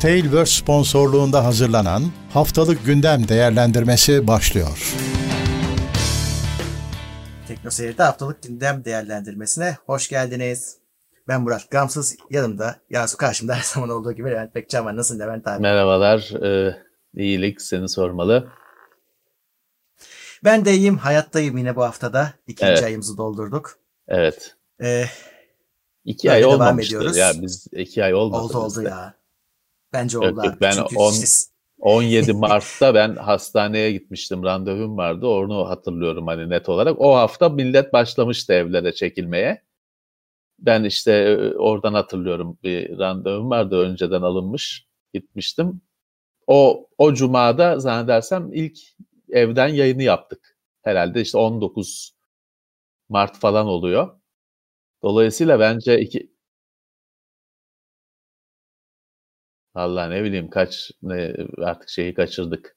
Tailverse sponsorluğunda hazırlanan haftalık gündem değerlendirmesi başlıyor. Tekno Seyir'de haftalık gündem değerlendirmesine hoş geldiniz. Ben Murat Gamsız, yanımda Yasu karşımda her zaman olduğu gibi Levent Bekcan var. Nasılsın Levent abi? Merhabalar, e, iyilik seni sormalı. Ben de iyiyim, hayattayım yine bu haftada. İkinci evet. ayımızı doldurduk. Evet. Ee, iki ay olmamıştır ya, biz iki ay olmadı. Oldu oldu ya. Bence oldu yok, Ben Çünkü 10, 17 Mart'ta ben hastaneye gitmiştim. Randevum vardı. Onu hatırlıyorum hani net olarak. O hafta millet başlamıştı evlere çekilmeye. Ben işte e, oradan hatırlıyorum bir randevum vardı önceden alınmış. Gitmiştim. O o cumada zannedersem ilk evden yayını yaptık. Herhalde işte 19 Mart falan oluyor. Dolayısıyla bence iki Allah ne bileyim kaç ne artık şeyi kaçırdık.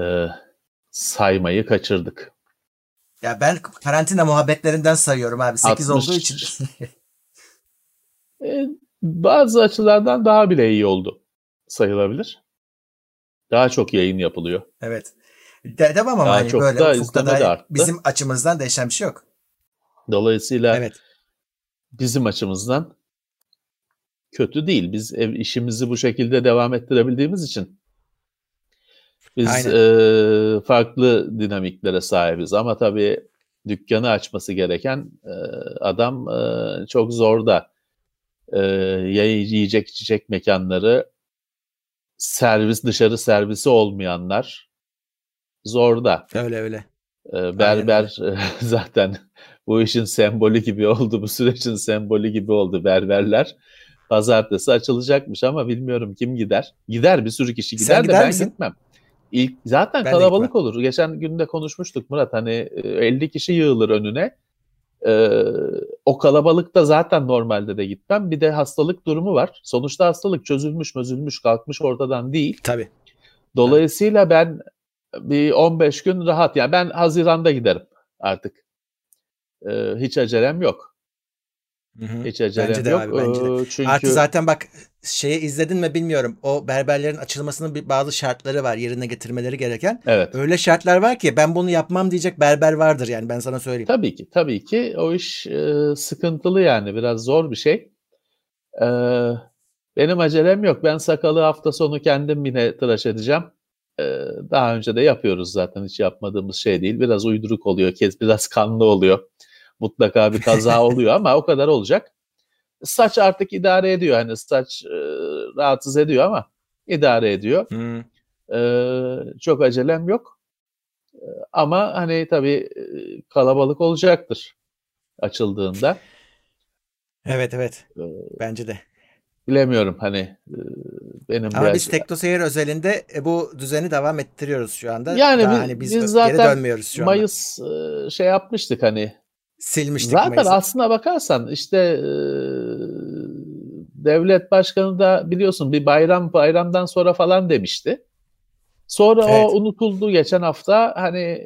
Ee, saymayı kaçırdık. Ya ben karantina muhabbetlerinden sayıyorum abi. 8 60, olduğu için. e, bazı açılardan daha bile iyi oldu sayılabilir. Daha çok yayın yapılıyor. Evet. Dedim ama daha hani çok böyle da ufukta da arttı. bizim açımızdan değişen bir şey yok. Dolayısıyla evet. bizim açımızdan kötü değil. Biz ev işimizi bu şekilde devam ettirebildiğimiz için biz e, farklı dinamiklere sahibiz. Ama tabii dükkanı açması gereken e, adam e, çok zor da e, yiyecek içecek mekanları servis dışarı servisi olmayanlar zor da. Öyle öyle. E, berber Aynen. zaten bu işin sembolü gibi oldu. Bu sürecin sembolü gibi oldu berberler pazartesi açılacakmış ama bilmiyorum kim gider. Gider bir sürü kişi gider Sen de ben misin? gitmem. İlk zaten ben kalabalık olur. Geçen günde konuşmuştuk Murat hani 50 kişi yığılır önüne. Ee, o kalabalıkta zaten normalde de gitmem. Bir de hastalık durumu var. Sonuçta hastalık çözülmüş, mözülmüş, kalkmış ortadan değil. Tabii. Dolayısıyla ben bir 15 gün rahat yani ben Haziran'da giderim artık. Ee, hiç acelem yok. Hı-hı. Hiç acelem bence de yok. Abi, bence de. Çünkü... Artı zaten bak şeye izledin mi bilmiyorum. O berberlerin açılmasının bir bazı şartları var yerine getirmeleri gereken. Evet. Öyle şartlar var ki ben bunu yapmam diyecek berber vardır yani ben sana söyleyeyim. Tabii ki tabii ki o iş e, sıkıntılı yani biraz zor bir şey. E, benim acelem yok. Ben sakalı hafta sonu kendim yine tıraş edeceğim. E, daha önce de yapıyoruz zaten hiç yapmadığımız şey değil. Biraz uyduruk oluyor, kez biraz kanlı oluyor. Mutlaka bir kaza oluyor ama o kadar olacak. Saç artık idare ediyor. Hani saç e, rahatsız ediyor ama idare ediyor. Hmm. E, çok acelem yok. E, ama hani tabii e, kalabalık olacaktır açıldığında. Evet evet. E, Bence de. Bilemiyorum hani e, benim Ama biraz... biz TeknoSeyir özelinde e, bu düzeni devam ettiriyoruz şu anda. Yani Daha biz, hani biz, biz zaten dönmüyoruz şu Mayıs anda. şey yapmıştık hani silmiştik. Zaten Mayıs'ı. aslına bakarsan işte e, devlet başkanı da biliyorsun bir bayram bayramdan sonra falan demişti. Sonra evet. o unutuldu geçen hafta hani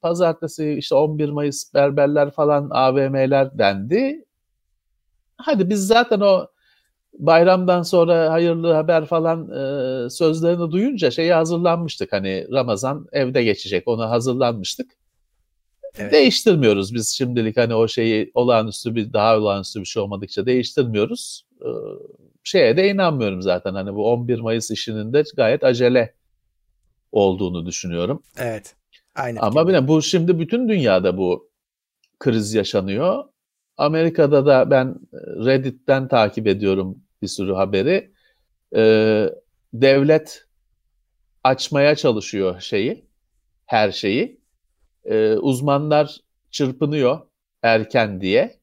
pazartesi işte 11 Mayıs berberler falan AVM'ler dendi. Hadi biz zaten o bayramdan sonra hayırlı haber falan e, sözlerini duyunca şeyi hazırlanmıştık. Hani Ramazan evde geçecek ona hazırlanmıştık. Evet. Değiştirmiyoruz biz şimdilik hani o şeyi olağanüstü bir daha olağanüstü bir şey olmadıkça değiştirmiyoruz. Ee, şeye de inanmıyorum zaten hani bu 11 Mayıs işinin de gayet acele olduğunu düşünüyorum. Evet. Aynen. Ama bile bu şimdi bütün dünyada bu kriz yaşanıyor. Amerika'da da ben Reddit'ten takip ediyorum bir sürü haberi. Ee, devlet açmaya çalışıyor şeyi, her şeyi e, uzmanlar çırpınıyor erken diye.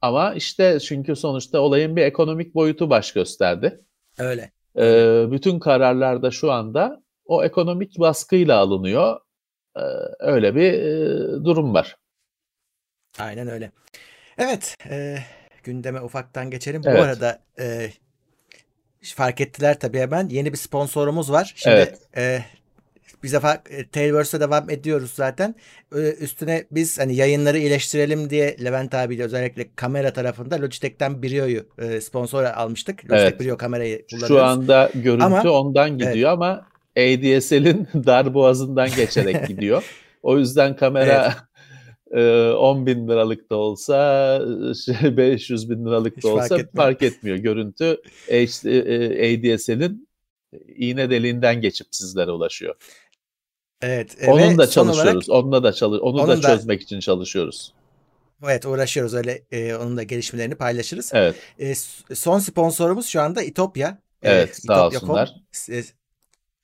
Ama işte çünkü sonuçta olayın bir ekonomik boyutu baş gösterdi. Öyle. E, bütün kararlar da şu anda o ekonomik baskıyla alınıyor. E, öyle bir e, durum var. Aynen öyle. Evet, e, gündeme ufaktan geçelim. Evet. Bu arada e, fark ettiler tabii hemen yeni bir sponsorumuz var. Şimdi evet. e, bir defa e, Tailverse'e devam ediyoruz zaten. Üstüne biz hani yayınları iyileştirelim diye Levent abiyle özellikle kamera tarafında Logitech'ten Brio'yu e, sponsor almıştık. Logitech evet. Brio kamerayı kullanıyoruz. Şu anda görüntü ama, ondan gidiyor evet. ama ADSL'in dar boğazından geçerek gidiyor. O yüzden kamera evet. 10 bin liralık da olsa 500 şey, bin liralık da Hiç olsa fark, fark etmiyor. Görüntü ADSL'in iğne deliğinden geçip sizlere ulaşıyor. Evet. Onun da çalışıyoruz. Olarak, onunla da çalış onu da çözmek da, için çalışıyoruz. Evet uğraşıyoruz öyle e, onun da gelişmelerini paylaşırız. Evet. E, son sponsorumuz şu anda İtopya. Evet e, sağ İtopya. olsunlar. E,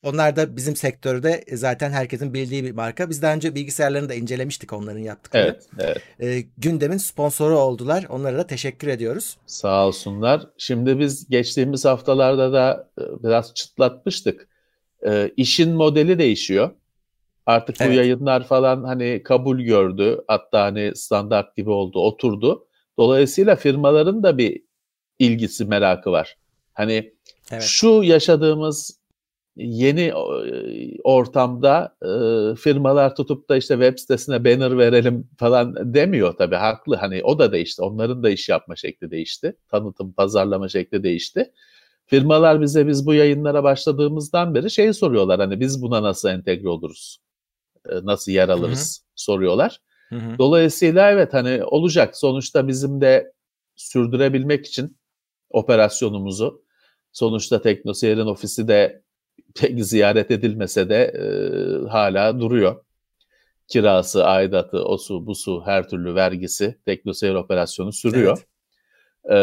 onlar da bizim sektörde zaten herkesin bildiği bir marka. Biz daha önce bilgisayarlarını da incelemiştik onların yaptıklarını. Evet, evet. E, gündemin sponsoru oldular. Onlara da teşekkür ediyoruz. Sağ olsunlar. Şimdi biz geçtiğimiz haftalarda da e, biraz çıtlatmıştık. E, işin modeli değişiyor. Artık evet. bu yayınlar falan hani kabul gördü. Hatta hani standart gibi oldu, oturdu. Dolayısıyla firmaların da bir ilgisi, merakı var. Hani evet. şu yaşadığımız yeni e, ortamda e, firmalar tutup da işte web sitesine banner verelim falan demiyor tabii haklı. Hani o da değişti. Onların da iş yapma şekli değişti. Tanıtım, pazarlama şekli değişti. Firmalar bize biz bu yayınlara başladığımızdan beri şey soruyorlar hani biz buna nasıl entegre oluruz? E, nasıl yer alırız Hı-hı. soruyorlar. Hı-hı. Dolayısıyla evet hani olacak. Sonuçta bizim de sürdürebilmek için operasyonumuzu sonuçta Teknoseyir'in ofisi de pek ziyaret edilmese de e, hala duruyor. Kirası, aidatı, osu, busu, her türlü vergisi Teknoseyir operasyonu sürüyor. Evet. E,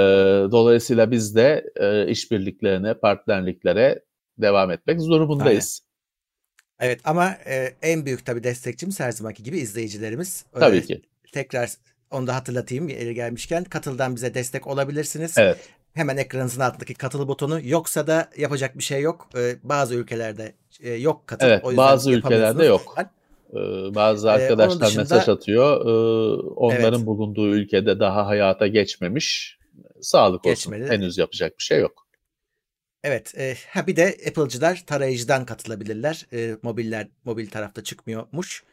dolayısıyla biz de e, işbirliklerine, partnerliklere devam etmek durumundayız. Evet ama e, en büyük tabii destekçimiz her zamanki gibi izleyicilerimiz. Öyle tabii ki. Tekrar onu da hatırlatayım yeri gelmişken katıldan bize destek olabilirsiniz. Evet. Hemen ekranınızın altındaki katıl butonu yoksa da yapacak bir şey yok. Ee, bazı ülkelerde e, yok katıl. Evet o bazı ülkelerde yok. Ee, bazı arkadaşlar ee, dışında, mesaj atıyor. Ee, onların evet. bulunduğu ülkede daha hayata geçmemiş. Sağlık olsun. Geçmedi. Henüz yapacak bir şey yok. Evet. E, ha bir de Apple'cılar tarayıcıdan katılabilirler. E, mobiller mobil tarafta çıkmıyormuş.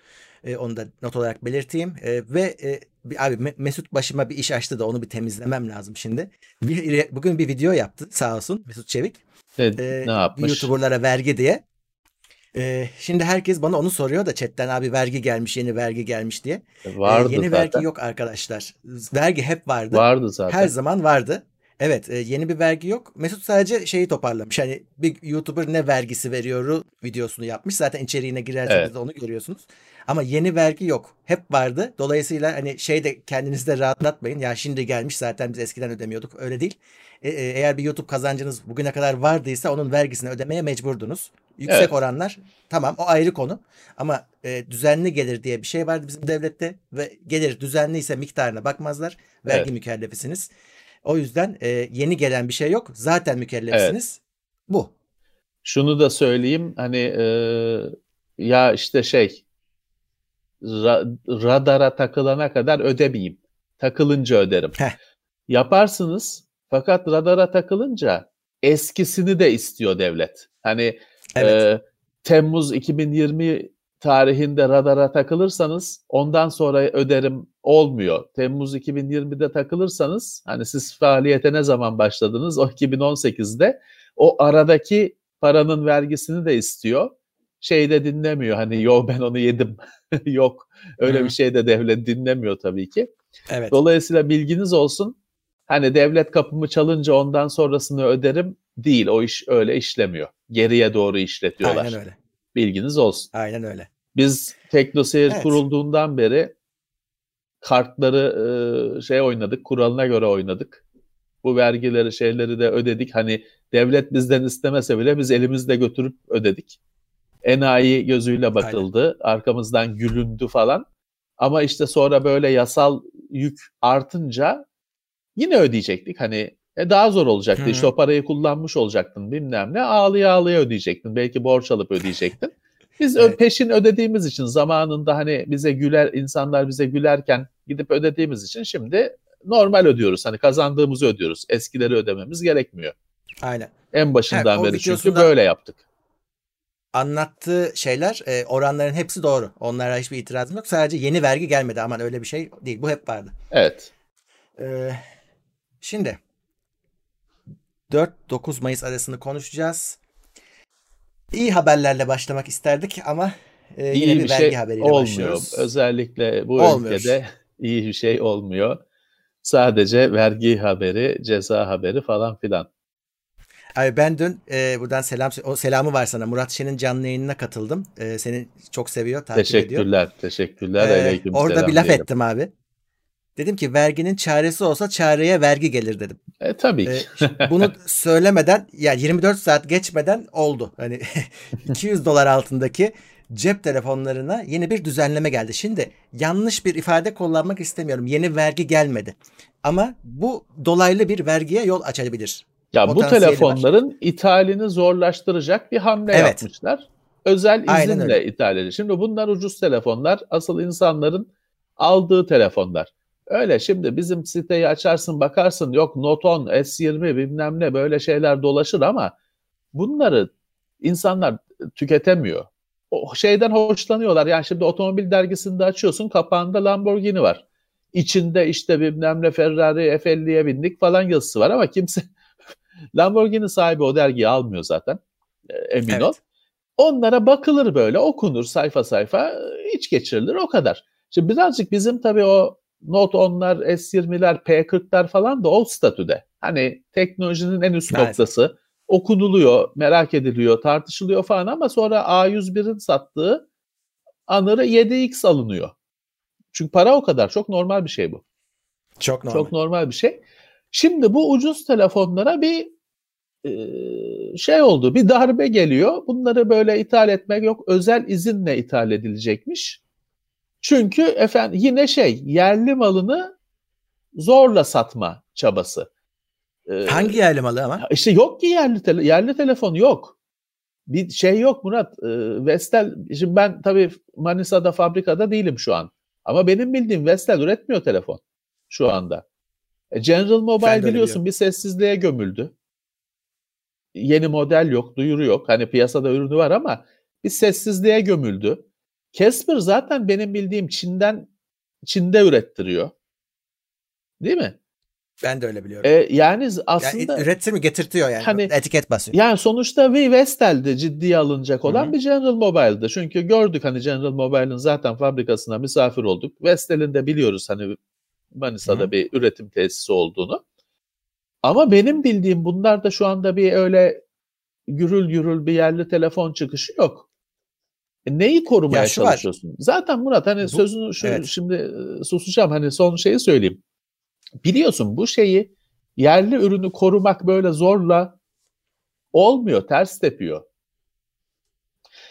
E, onu da not olarak belirteyim. E, ve e, abi Mesut başıma bir iş açtı da onu bir temizlemem lazım şimdi. Bir, bugün bir video yaptı sağ olsun Mesut Çevik. Evet, e, ne yapmış? YouTuber'lara vergi diye. E, şimdi herkes bana onu soruyor da chatten abi vergi gelmiş yeni vergi gelmiş diye. E, vardı e, yeni zaten. vergi yok arkadaşlar. Vergi hep vardı. Vardı zaten. Her zaman vardı. Evet e, yeni bir vergi yok. Mesut sadece şeyi toparlamış. Hani bir YouTuber ne vergisi veriyoru videosunu yapmış. Zaten içeriğine girerseniz evet. de onu görüyorsunuz. Ama yeni vergi yok. Hep vardı. Dolayısıyla hani şey de kendinizde rahatlatmayın. Ya şimdi gelmiş zaten biz eskiden ödemiyorduk. Öyle değil. E, e, eğer bir YouTube kazancınız bugüne kadar vardıysa onun vergisini ödemeye mecburdunuz. Yüksek evet. oranlar tamam o ayrı konu. Ama e, düzenli gelir diye bir şey vardı bizim devlette ve gelir düzenliyse miktarına bakmazlar. Vergi evet. mükellefisiniz. O yüzden e, yeni gelen bir şey yok. Zaten mükellefsiniz. Evet. Bu. Şunu da söyleyeyim hani e, ya işte şey ra, radara takılana kadar ödemeyeyim. Takılınca öderim. Heh. Yaparsınız fakat radara takılınca eskisini de istiyor devlet. Hani evet. e, Temmuz 2020 tarihinde radara takılırsanız ondan sonra öderim olmuyor. Temmuz 2020'de takılırsanız hani siz faaliyete ne zaman başladınız? O 2018'de o aradaki paranın vergisini de istiyor. Şeyde dinlemiyor hani yo ben onu yedim. Yok öyle Hı. bir şey de devlet dinlemiyor tabii ki. Evet. Dolayısıyla bilginiz olsun. Hani devlet kapımı çalınca ondan sonrasını öderim değil. O iş öyle işlemiyor. Geriye doğru işletiyorlar. Aynen öyle. Bilginiz olsun. Aynen öyle. Biz TeknoSeyir evet. kurulduğundan beri kartları e, şey oynadık, kuralına göre oynadık. Bu vergileri, şeyleri de ödedik. Hani devlet bizden istemese bile biz elimizde götürüp ödedik. Enayi gözüyle bakıldı, Aynen. arkamızdan gülündü falan. Ama işte sonra böyle yasal yük artınca yine ödeyecektik. Hani e daha zor olacaktı. Hı-hı. İşte o parayı kullanmış olacaktın bilmem ne. Ağlıya ağlıya ödeyecektin. Belki borç alıp ödeyecektin. Biz evet. peşin ödediğimiz için zamanında hani bize güler insanlar bize gülerken gidip ödediğimiz için şimdi normal ödüyoruz. Hani kazandığımızı ödüyoruz. Eskileri ödememiz gerekmiyor. Aynen. En başından evet, beri çünkü böyle yaptık. anlattığı şeyler e, oranların hepsi doğru. Onlara hiçbir itirazım yok. Sadece yeni vergi gelmedi. Aman öyle bir şey değil. Bu hep vardı. Evet. Ee, şimdi 4-9 Mayıs arasını konuşacağız. İyi haberlerle başlamak isterdik ama e, iyi yine bir, bir şey vergi haberiyle olmuyor. başlıyoruz. Özellikle bu Olmuyor. ülkede iyi bir şey olmuyor. Sadece vergi haberi, ceza haberi falan filan. Abi ben dün e, buradan selam o selamı var sana. Murat Şen'in canlı yayınına katıldım. E, seni çok seviyor, takip ediyor. Teşekkürler, teşekkürler. Ee, orada bir laf diyelim. ettim abi. Dedim ki verginin çaresi olsa çareye vergi gelir dedim. E, tabii ki. Ee, bunu söylemeden ya 24 saat geçmeden oldu. Hani 200 dolar altındaki cep telefonlarına yeni bir düzenleme geldi. Şimdi yanlış bir ifade kullanmak istemiyorum. Yeni vergi gelmedi. Ama bu dolaylı bir vergiye yol açabilir. Ya bu telefonların ithalini zorlaştıracak bir hamle Evet. yapmışlar. Özel izinle ithal edilir. Şimdi bunlar ucuz telefonlar. Asıl insanların aldığı telefonlar. Öyle şimdi bizim siteyi açarsın bakarsın yok Note 10, S20 bilmem ne böyle şeyler dolaşır ama bunları insanlar tüketemiyor. O şeyden hoşlanıyorlar. Yani şimdi otomobil dergisinde açıyorsun kapağında Lamborghini var. İçinde işte bilmem ne Ferrari F50'ye bindik falan yazısı var ama kimse Lamborghini sahibi o dergiyi almıyor zaten. E, Emin Evet. ol. Onlara bakılır böyle okunur sayfa sayfa e, iç geçirilir o kadar. Şimdi birazcık bizim tabii o Note 10'lar, S20'ler, P40'lar falan da o statüde. Hani teknolojinin en üst noktası okunuluyor, merak ediliyor, tartışılıyor falan ama sonra A101'in sattığı anırı 7X alınıyor. Çünkü para o kadar çok normal bir şey bu. Çok normal. Çok normal bir şey. Şimdi bu ucuz telefonlara bir e, şey oldu. Bir darbe geliyor. Bunları böyle ithal etmek yok. Özel izinle ithal edilecekmiş. Çünkü efendim yine şey yerli malını zorla satma çabası. E, Hangi yerli malı ama? işte yok ki yerli tele, yerli telefon yok. Bir şey yok Murat. E, Vestel şimdi ben tabii Manisa'da fabrikada değilim şu an. Ama benim bildiğim Vestel üretmiyor telefon şu anda. E, General Mobile öyle biliyorsun bir sessizliğe gömüldü. Yeni model yok, duyuru yok. Hani piyasada ürünü var ama bir sessizliğe gömüldü. Casper zaten benim bildiğim Çin'den Çin'de ürettiriyor. Değil mi? Ben de öyle biliyorum. E, yani yani aslında üretir mi getirtiyor yani. Hani- Etiket basıyor. yani sonuçta V Vestel'de ciddiye alınacak olan Hı hı. bir General Mobile'dı. Çünkü gördük hani General Mobile'ın zaten fabrikasına misafir olduk. Vestel'in de biliyoruz hani Manisa'da Hı hı. bir üretim tesisi olduğunu. Ama benim bildiğim bunlar da şu anda bir öyle gürül gürül bir yerli telefon çıkışı yok. E neyi korumaya Ya şu var. çalışıyorsun? Zaten Murat hani Bu- sözünü şu, evet. şimdi e, susacağım hani son şeyi söyleyeyim. Biliyorsun bu şeyi yerli ürünü korumak böyle zorla olmuyor, ters tepiyor.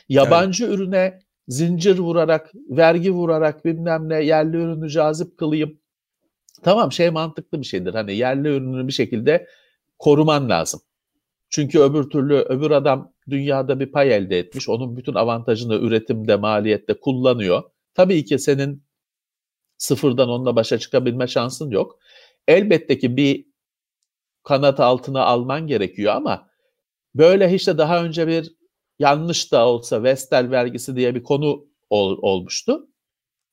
Yabancı ürüne zincir vurarak, vergi vurarak bilmem ne yerli ürünü cazip kılayım. Tamam şey mantıklı bir şeydir. Hani yerli ürünü bir şekilde koruman lazım. Çünkü öbür türlü öbür adam dünyada bir pay elde etmiş. Onun bütün avantajını üretimde, maliyette kullanıyor. Tabii ki senin sıfırdan onunla başa çıkabilme şansın yok. Elbette ki bir kanat altına alman gerekiyor ama böyle işte daha önce bir yanlış da olsa Vestel vergisi diye bir konu ol- olmuştu.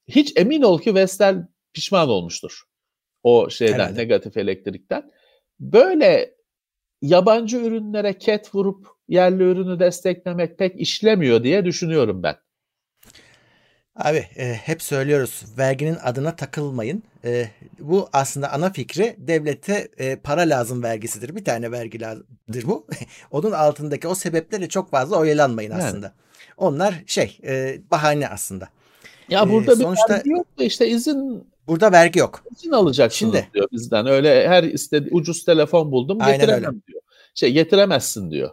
Hiç emin ol ki Vestel pişman olmuştur. O şeyden Herhalde. negatif elektrikten. Böyle yabancı ürünlere ket vurup yerli ürünü desteklemek pek işlemiyor diye düşünüyorum ben. Abi e, hep söylüyoruz verginin adına takılmayın. E, bu aslında ana fikri devlete e, para lazım vergisidir. Bir tane vergi lazımdır bu. Onun altındaki o sebepleri çok fazla oyalanmayın aslında. Onlar şey e, bahane aslında. Ya Ee, burada bir sonuçta- vergi yok da işte izin Burada vergi yok. izin alacaksınız Şimdi- diyor bizden. Öyle her istedi ucuz telefon buldum getiremem diyor. Şey getiremezsin diyor.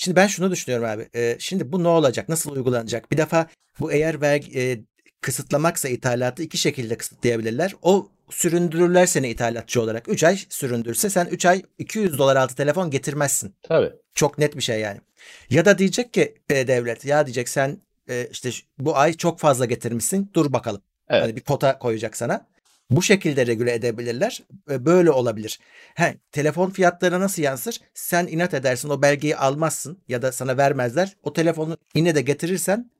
Şimdi ben şunu düşünüyorum abi. E, şimdi bu ne olacak? Nasıl uygulanacak? Bir defa bu eğer vergi e, kısıtlamaksa ithalatı iki şekilde kısıtlayabilirler. O süründürürler seni ithalatçı olarak. 3 ay süründürse sen 3 ay 200 dolar altı telefon getirmezsin. Tabii. Çok net bir şey yani. Ya da diyecek ki e, devlet ya diyecek sen e, işte bu ay çok fazla getirmişsin dur bakalım. Evet. Hani bir kota koyacak sana. Bu şekilde regüle edebilirler. Böyle olabilir. He, telefon fiyatları nasıl yansır? Sen inat edersin o belgeyi almazsın ya da sana vermezler. O telefonu yine de getirirsen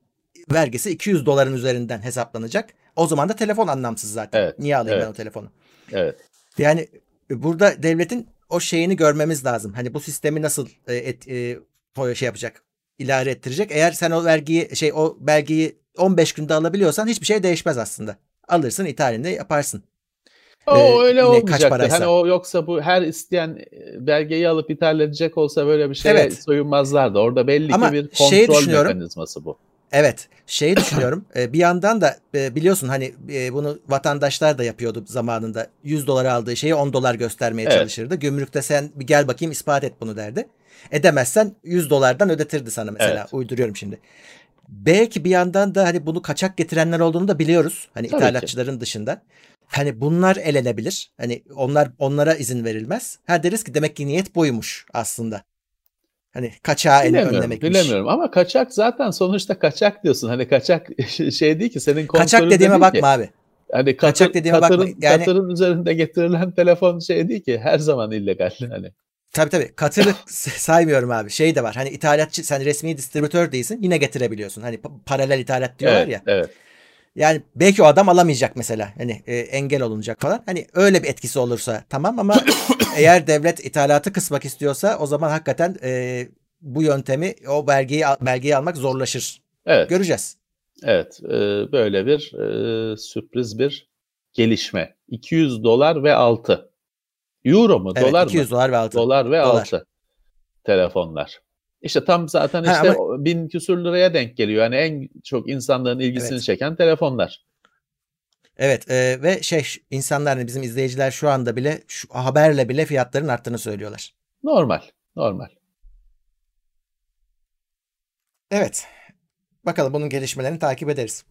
vergisi 200 doların üzerinden hesaplanacak. O zaman da telefon anlamsız zaten. Evet, Niye alayım evet. ben o telefonu? Evet. Yani burada devletin o şeyini görmemiz lazım. Hani bu sistemi nasıl e, et, e, şey yapacak, ilare ettirecek. Eğer sen o vergiyi şey o belgeyi 15 günde alabiliyorsan hiçbir şey değişmez aslında. Alırsın ithalinde yaparsın. O ee, öyle olmayacaktır. Hani o yoksa bu her isteyen e, belgeyi alıp ithal edecek olsa böyle bir şeye evet. soyunmazlardı. Orada belli Ama ki bir kontrol mekanizması bu. Evet. Şeyi düşünüyorum. E, bir yandan da e, biliyorsun hani bunu vatandaşlar da yapıyordu zamanında. 100 dolar aldığı şeyi 10 dolar göstermeye evet. çalışırdı. Gümrükte sen bir gel bakayım ispat et bunu derdi. Edemezsen 100 dolardan ödetirdi sana mesela. Evet. Uyduruyorum şimdi. Belki bir yandan da hani bunu kaçak getirenler olduğunu da biliyoruz. Hani Tabii ithalatçıların ki. dışında. Hani bunlar elenebilir. Hani onlar onlara izin verilmez. Ha deriz ki demek ki niyet buymuş aslında. Hani kaçağı bilemiyorum, önlemekmiş. Bilemiyorum ama kaçak zaten sonuçta kaçak diyorsun. Hani kaçak şey değil ki senin kontrolün Kaçak dediğime bakma ki. abi. Hani katır, kaçak dediğime katırın, bakma. Yani, katırın üzerinde getirilen telefon şey değil ki her zaman illegal. Hani. Tabii tabii. Katırı saymıyorum abi. Şey de var. Hani ithalatçı sen resmi distribütör değilsin. Yine getirebiliyorsun. Hani paralel ithalat diyorlar evet, ya. Evet. Yani belki o adam alamayacak mesela. Hani e, engel olunacak falan. Hani öyle bir etkisi olursa tamam ama eğer devlet ithalatı kısmak istiyorsa o zaman hakikaten e, bu yöntemi o belgeyi belgeyi almak zorlaşır. Evet. Göreceğiz. Evet. E, böyle bir e, sürpriz bir gelişme. 200 dolar ve altı. Euro mu? Evet, dolar 200 mı? dolar ve altı. Dolar ve dolar. altı telefonlar. İşte tam zaten işte ha, ama... bin küsür liraya denk geliyor. Yani en çok insanların ilgisini evet. çeken telefonlar. Evet e, ve şey insanlar hani bizim izleyiciler şu anda bile şu haberle bile fiyatların arttığını söylüyorlar. Normal, normal. Evet. Bakalım bunun gelişmelerini takip ederiz.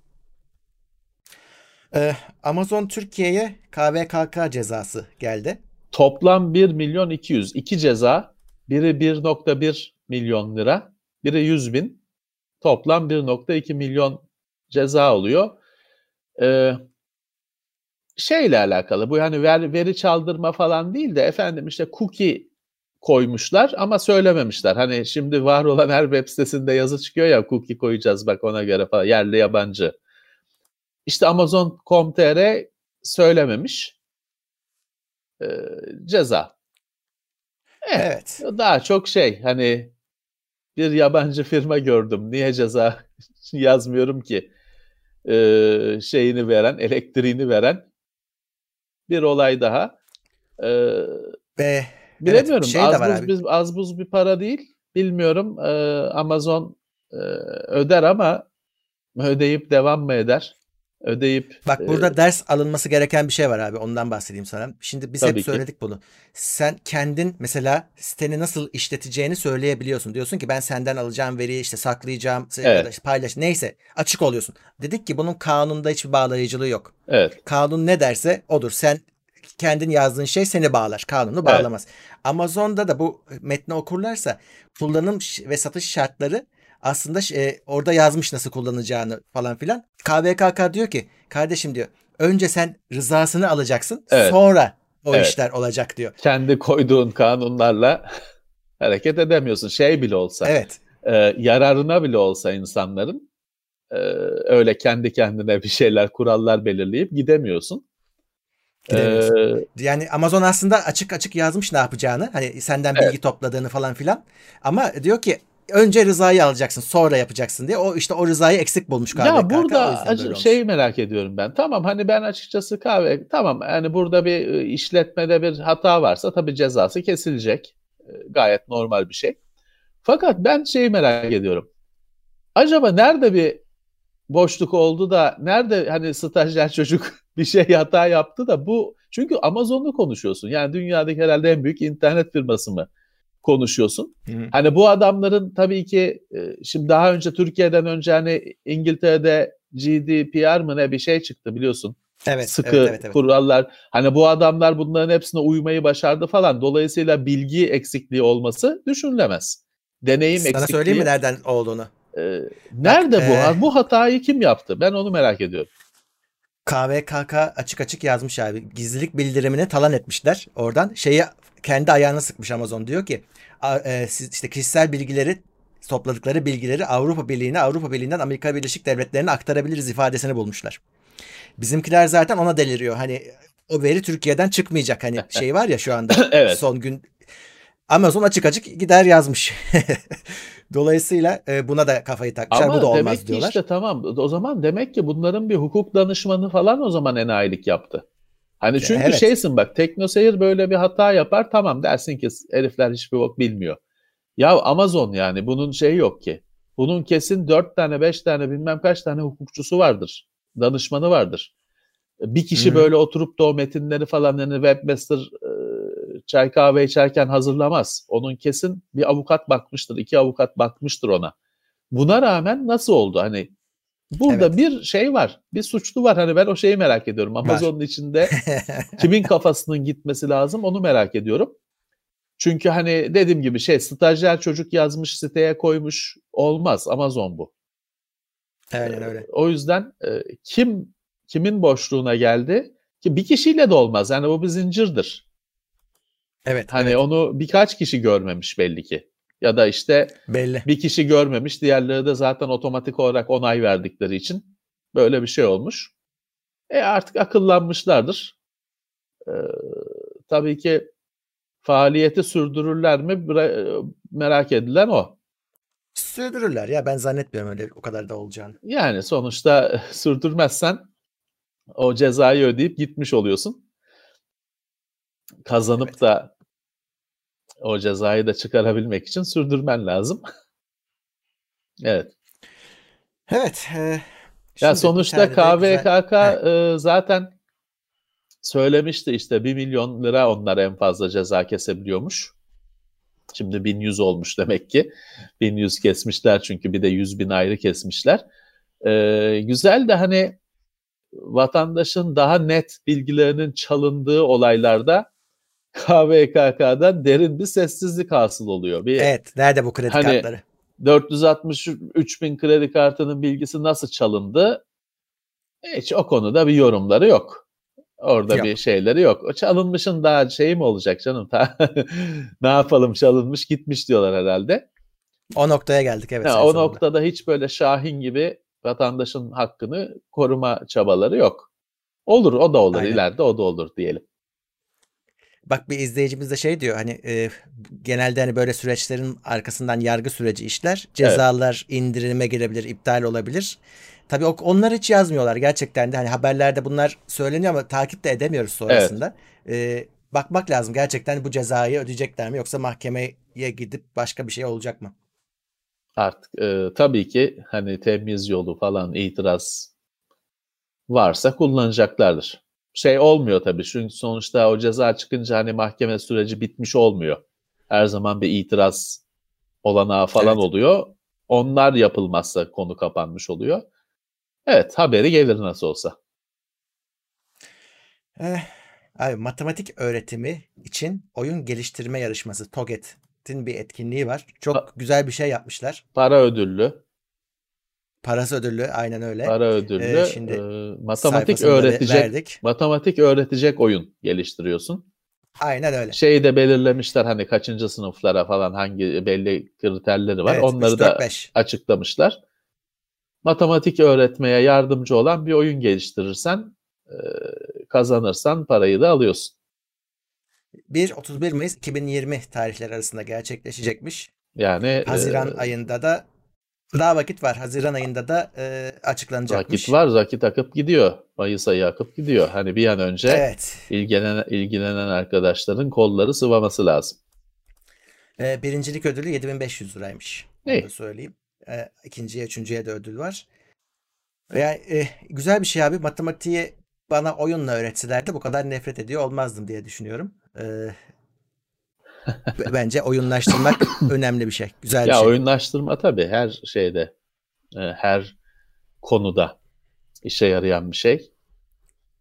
Ee, Amazon Türkiye'ye KVKK cezası geldi. Toplam 1 milyon 200. İki ceza. Biri 1.1 milyon lira, biri 100 bin. Toplam 1.2 milyon ceza oluyor. Ee, şeyle alakalı bu hani ver, veri çaldırma falan değil de efendim işte cookie koymuşlar ama söylememişler. Hani şimdi var olan her web sitesinde yazı çıkıyor ya cookie koyacağız bak ona göre falan yerli yabancı. İşte Amazon.com.tr söylememiş. Ee, ceza. Evet. Daha çok şey hani bir yabancı firma gördüm. Niye ceza yazmıyorum ki? Ee, şeyini veren, elektriğini veren bir olay daha. Ee, Ve bilemiyorum. Evet, şey az, buz, biz, az buz bir para değil. Bilmiyorum. Ee, Amazon e, öder ama ödeyip devam mı eder? Ödeyip Bak burada e, ders alınması gereken bir şey var abi. Ondan bahsedeyim sana. Şimdi biz hep ki. söyledik bunu. Sen kendin mesela siteni nasıl işleteceğini söyleyebiliyorsun. Diyorsun ki ben senden alacağım veriyi işte saklayacağım, evet. işte paylaş neyse açık oluyorsun. Dedik ki bunun kanunda hiçbir bağlayıcılığı yok. Evet. Kanun ne derse odur. Sen kendin yazdığın şey seni bağlar. Kanunu bağlamaz. Evet. Amazon'da da bu metni okurlarsa kullanım ve satış şartları aslında e, orada yazmış nasıl kullanacağını falan filan. KVKK diyor ki kardeşim diyor önce sen rızasını alacaksın evet. sonra o evet. işler olacak diyor. Kendi koyduğun kanunlarla hareket edemiyorsun. Şey bile olsa evet. e, yararına bile olsa insanların e, öyle kendi kendine bir şeyler kurallar belirleyip gidemiyorsun. Ee, yani Amazon aslında açık açık yazmış ne yapacağını. Hani senden bilgi evet. topladığını falan filan. Ama diyor ki önce rızayı alacaksın sonra yapacaksın diye. O işte o rızayı eksik bulmuş kahve. Ya burada şey merak ediyorum ben. Tamam hani ben açıkçası kahve tamam yani burada bir e, işletmede bir hata varsa tabii cezası kesilecek. E, gayet normal bir şey. Fakat ben şeyi merak ediyorum. Acaba nerede bir boşluk oldu da nerede hani stajyer çocuk bir şey hata yaptı da bu çünkü Amazon'u konuşuyorsun. Yani dünyadaki herhalde en büyük internet firması mı? Konuşuyorsun. Hı. Hani bu adamların tabii ki e, şimdi daha önce Türkiye'den önce hani İngiltere'de GDPR mı ne bir şey çıktı biliyorsun. Evet, sıkı evet, evet, evet. kurallar. Hani bu adamlar bunların hepsine uymayı başardı falan. Dolayısıyla bilgi eksikliği olması düşünülemez. Deneyim Sana eksikliği. Sana söyleyeyim mi nereden olduğunu? E, nerede Bak, bu? E... Bu hatayı kim yaptı? Ben onu merak ediyorum. KVKK açık açık yazmış abi. Gizlilik bildirimini talan etmişler. Oradan şeyi kendi ayağına sıkmış Amazon. Diyor ki e, siz işte kişisel bilgileri topladıkları bilgileri Avrupa Birliği'ne, Avrupa Birliği'nden Amerika Birleşik Devletleri'ne aktarabiliriz ifadesini bulmuşlar. Bizimkiler zaten ona deliriyor. Hani o veri Türkiye'den çıkmayacak hani şey var ya şu anda evet. son gün Amazon açık açık gider yazmış. Dolayısıyla e, buna da kafayı takmışlar. Ama bu da olmaz demek ki diyorlar. işte tamam. O zaman demek ki bunların bir hukuk danışmanı falan o zaman enayilik yaptı. Hani çünkü evet. şeysin bak teknoseyir böyle bir hata yapar tamam dersin ki herifler hiçbir bok bilmiyor. Ya Amazon yani bunun şeyi yok ki. Bunun kesin dört tane beş tane bilmem kaç tane hukukçusu vardır. Danışmanı vardır. Bir kişi Hı-hı. böyle oturup da o metinleri falan yani webmaster e, çay kahve içerken hazırlamaz. Onun kesin bir avukat bakmıştır, iki avukat bakmıştır ona. Buna rağmen nasıl oldu? Hani burada evet. bir şey var, bir suçlu var. Hani ben o şeyi merak ediyorum. Amazon'un içinde kimin kafasının gitmesi lazım onu merak ediyorum. Çünkü hani dediğim gibi şey stajyer çocuk yazmış siteye koymuş olmaz. Amazon bu. Aynen öyle. O yüzden e, kim kimin boşluğuna geldi ki bir kişiyle de olmaz. Yani bu bir zincirdir. Evet. Hani evet. onu birkaç kişi görmemiş belli ki. Ya da işte belli. bir kişi görmemiş, diğerleri de zaten otomatik olarak onay verdikleri için böyle bir şey olmuş. E artık akıllanmışlardır. Ee, tabii ki faaliyeti sürdürürler mi merak edilen o. Sürdürürler ya ben zannetmiyorum öyle o kadar da olacağını. Yani sonuçta sürdürmezsen o cezayı ödeyip gitmiş oluyorsun. Kazanıp evet. da o cezayı da çıkarabilmek için sürdürmen lazım. evet. Evet. E, ya sonuçta KVKK güzel... e, zaten söylemişti işte 1 milyon lira onlar en fazla ceza kesebiliyormuş. Şimdi 1100 olmuş demek ki. 1100 kesmişler çünkü bir de 100 bin ayrı kesmişler. Ee, güzel de hani vatandaşın daha net bilgilerinin çalındığı olaylarda KVKK'dan derin bir sessizlik hasıl oluyor. Bir, evet. Nerede bu kredi hani, kartları? 463 bin kredi kartının bilgisi nasıl çalındı? Hiç o konuda bir yorumları yok. Orada yok. bir şeyleri yok. O çalınmışın daha şey mi olacak canım? ne yapalım çalınmış gitmiş diyorlar herhalde. O noktaya geldik evet. Ha, o sonunda. noktada hiç böyle Şahin gibi vatandaşın hakkını koruma çabaları yok. Olur o da olur Aynen. ileride o da olur diyelim. Bak bir izleyicimiz de şey diyor hani e, genelde hani böyle süreçlerin arkasından yargı süreci işler. Cezalar evet. indirime girebilir, iptal olabilir. Tabii onlar hiç yazmıyorlar gerçekten de hani haberlerde bunlar söyleniyor ama takip de edemiyoruz sonrasında. Evet. E, bakmak lazım gerçekten bu cezayı ödeyecekler mi yoksa mahkemeye gidip başka bir şey olacak mı? Artık e, tabii ki hani temiz yolu falan itiraz varsa kullanacaklardır şey olmuyor tabii. Çünkü sonuçta o ceza çıkınca hani mahkeme süreci bitmiş olmuyor. Her zaman bir itiraz olanağı falan evet. oluyor. Onlar yapılmazsa konu kapanmış oluyor. Evet haberi gelir nasıl olsa. Eh, abi matematik öğretimi için oyun geliştirme yarışması TOGET'in bir etkinliği var. Çok pa- güzel bir şey yapmışlar. Para ödüllü. Parası ödüllü aynen öyle. Para ödüllü. Ee, şimdi e, matematik öğretecek verdik. matematik öğretecek oyun geliştiriyorsun. Aynen öyle. Şeyi de belirlemişler hani kaçıncı sınıflara falan hangi belli kriterleri var. Evet, Onları 3, 4, da 5. açıklamışlar. Matematik öğretmeye yardımcı olan bir oyun geliştirirsen e, kazanırsan parayı da alıyorsun. 1-31 Mayıs 2020 tarihleri arasında gerçekleşecekmiş. Yani Haziran e, ayında da daha vakit var. Haziran ayında da e, açıklanacakmış. Vakit var. Vakit akıp gidiyor. Mayıs ayı akıp gidiyor. Hani bir an önce evet. ilgilenen, ilgilenen arkadaşların kolları sıvaması lazım. E, birincilik ödülü 7500 liraymış. Ne? Onu söyleyeyim. E, ikinciye, üçüncüye de ödül var. Yani, e, güzel bir şey abi. Matematiği bana oyunla öğretselerdi bu kadar nefret ediyor olmazdım diye düşünüyorum. E, Bence oyunlaştırmak önemli bir şey. Güzel bir ya şey. Ya oyunlaştırma tabii her şeyde, e, her konuda işe yarayan bir şey.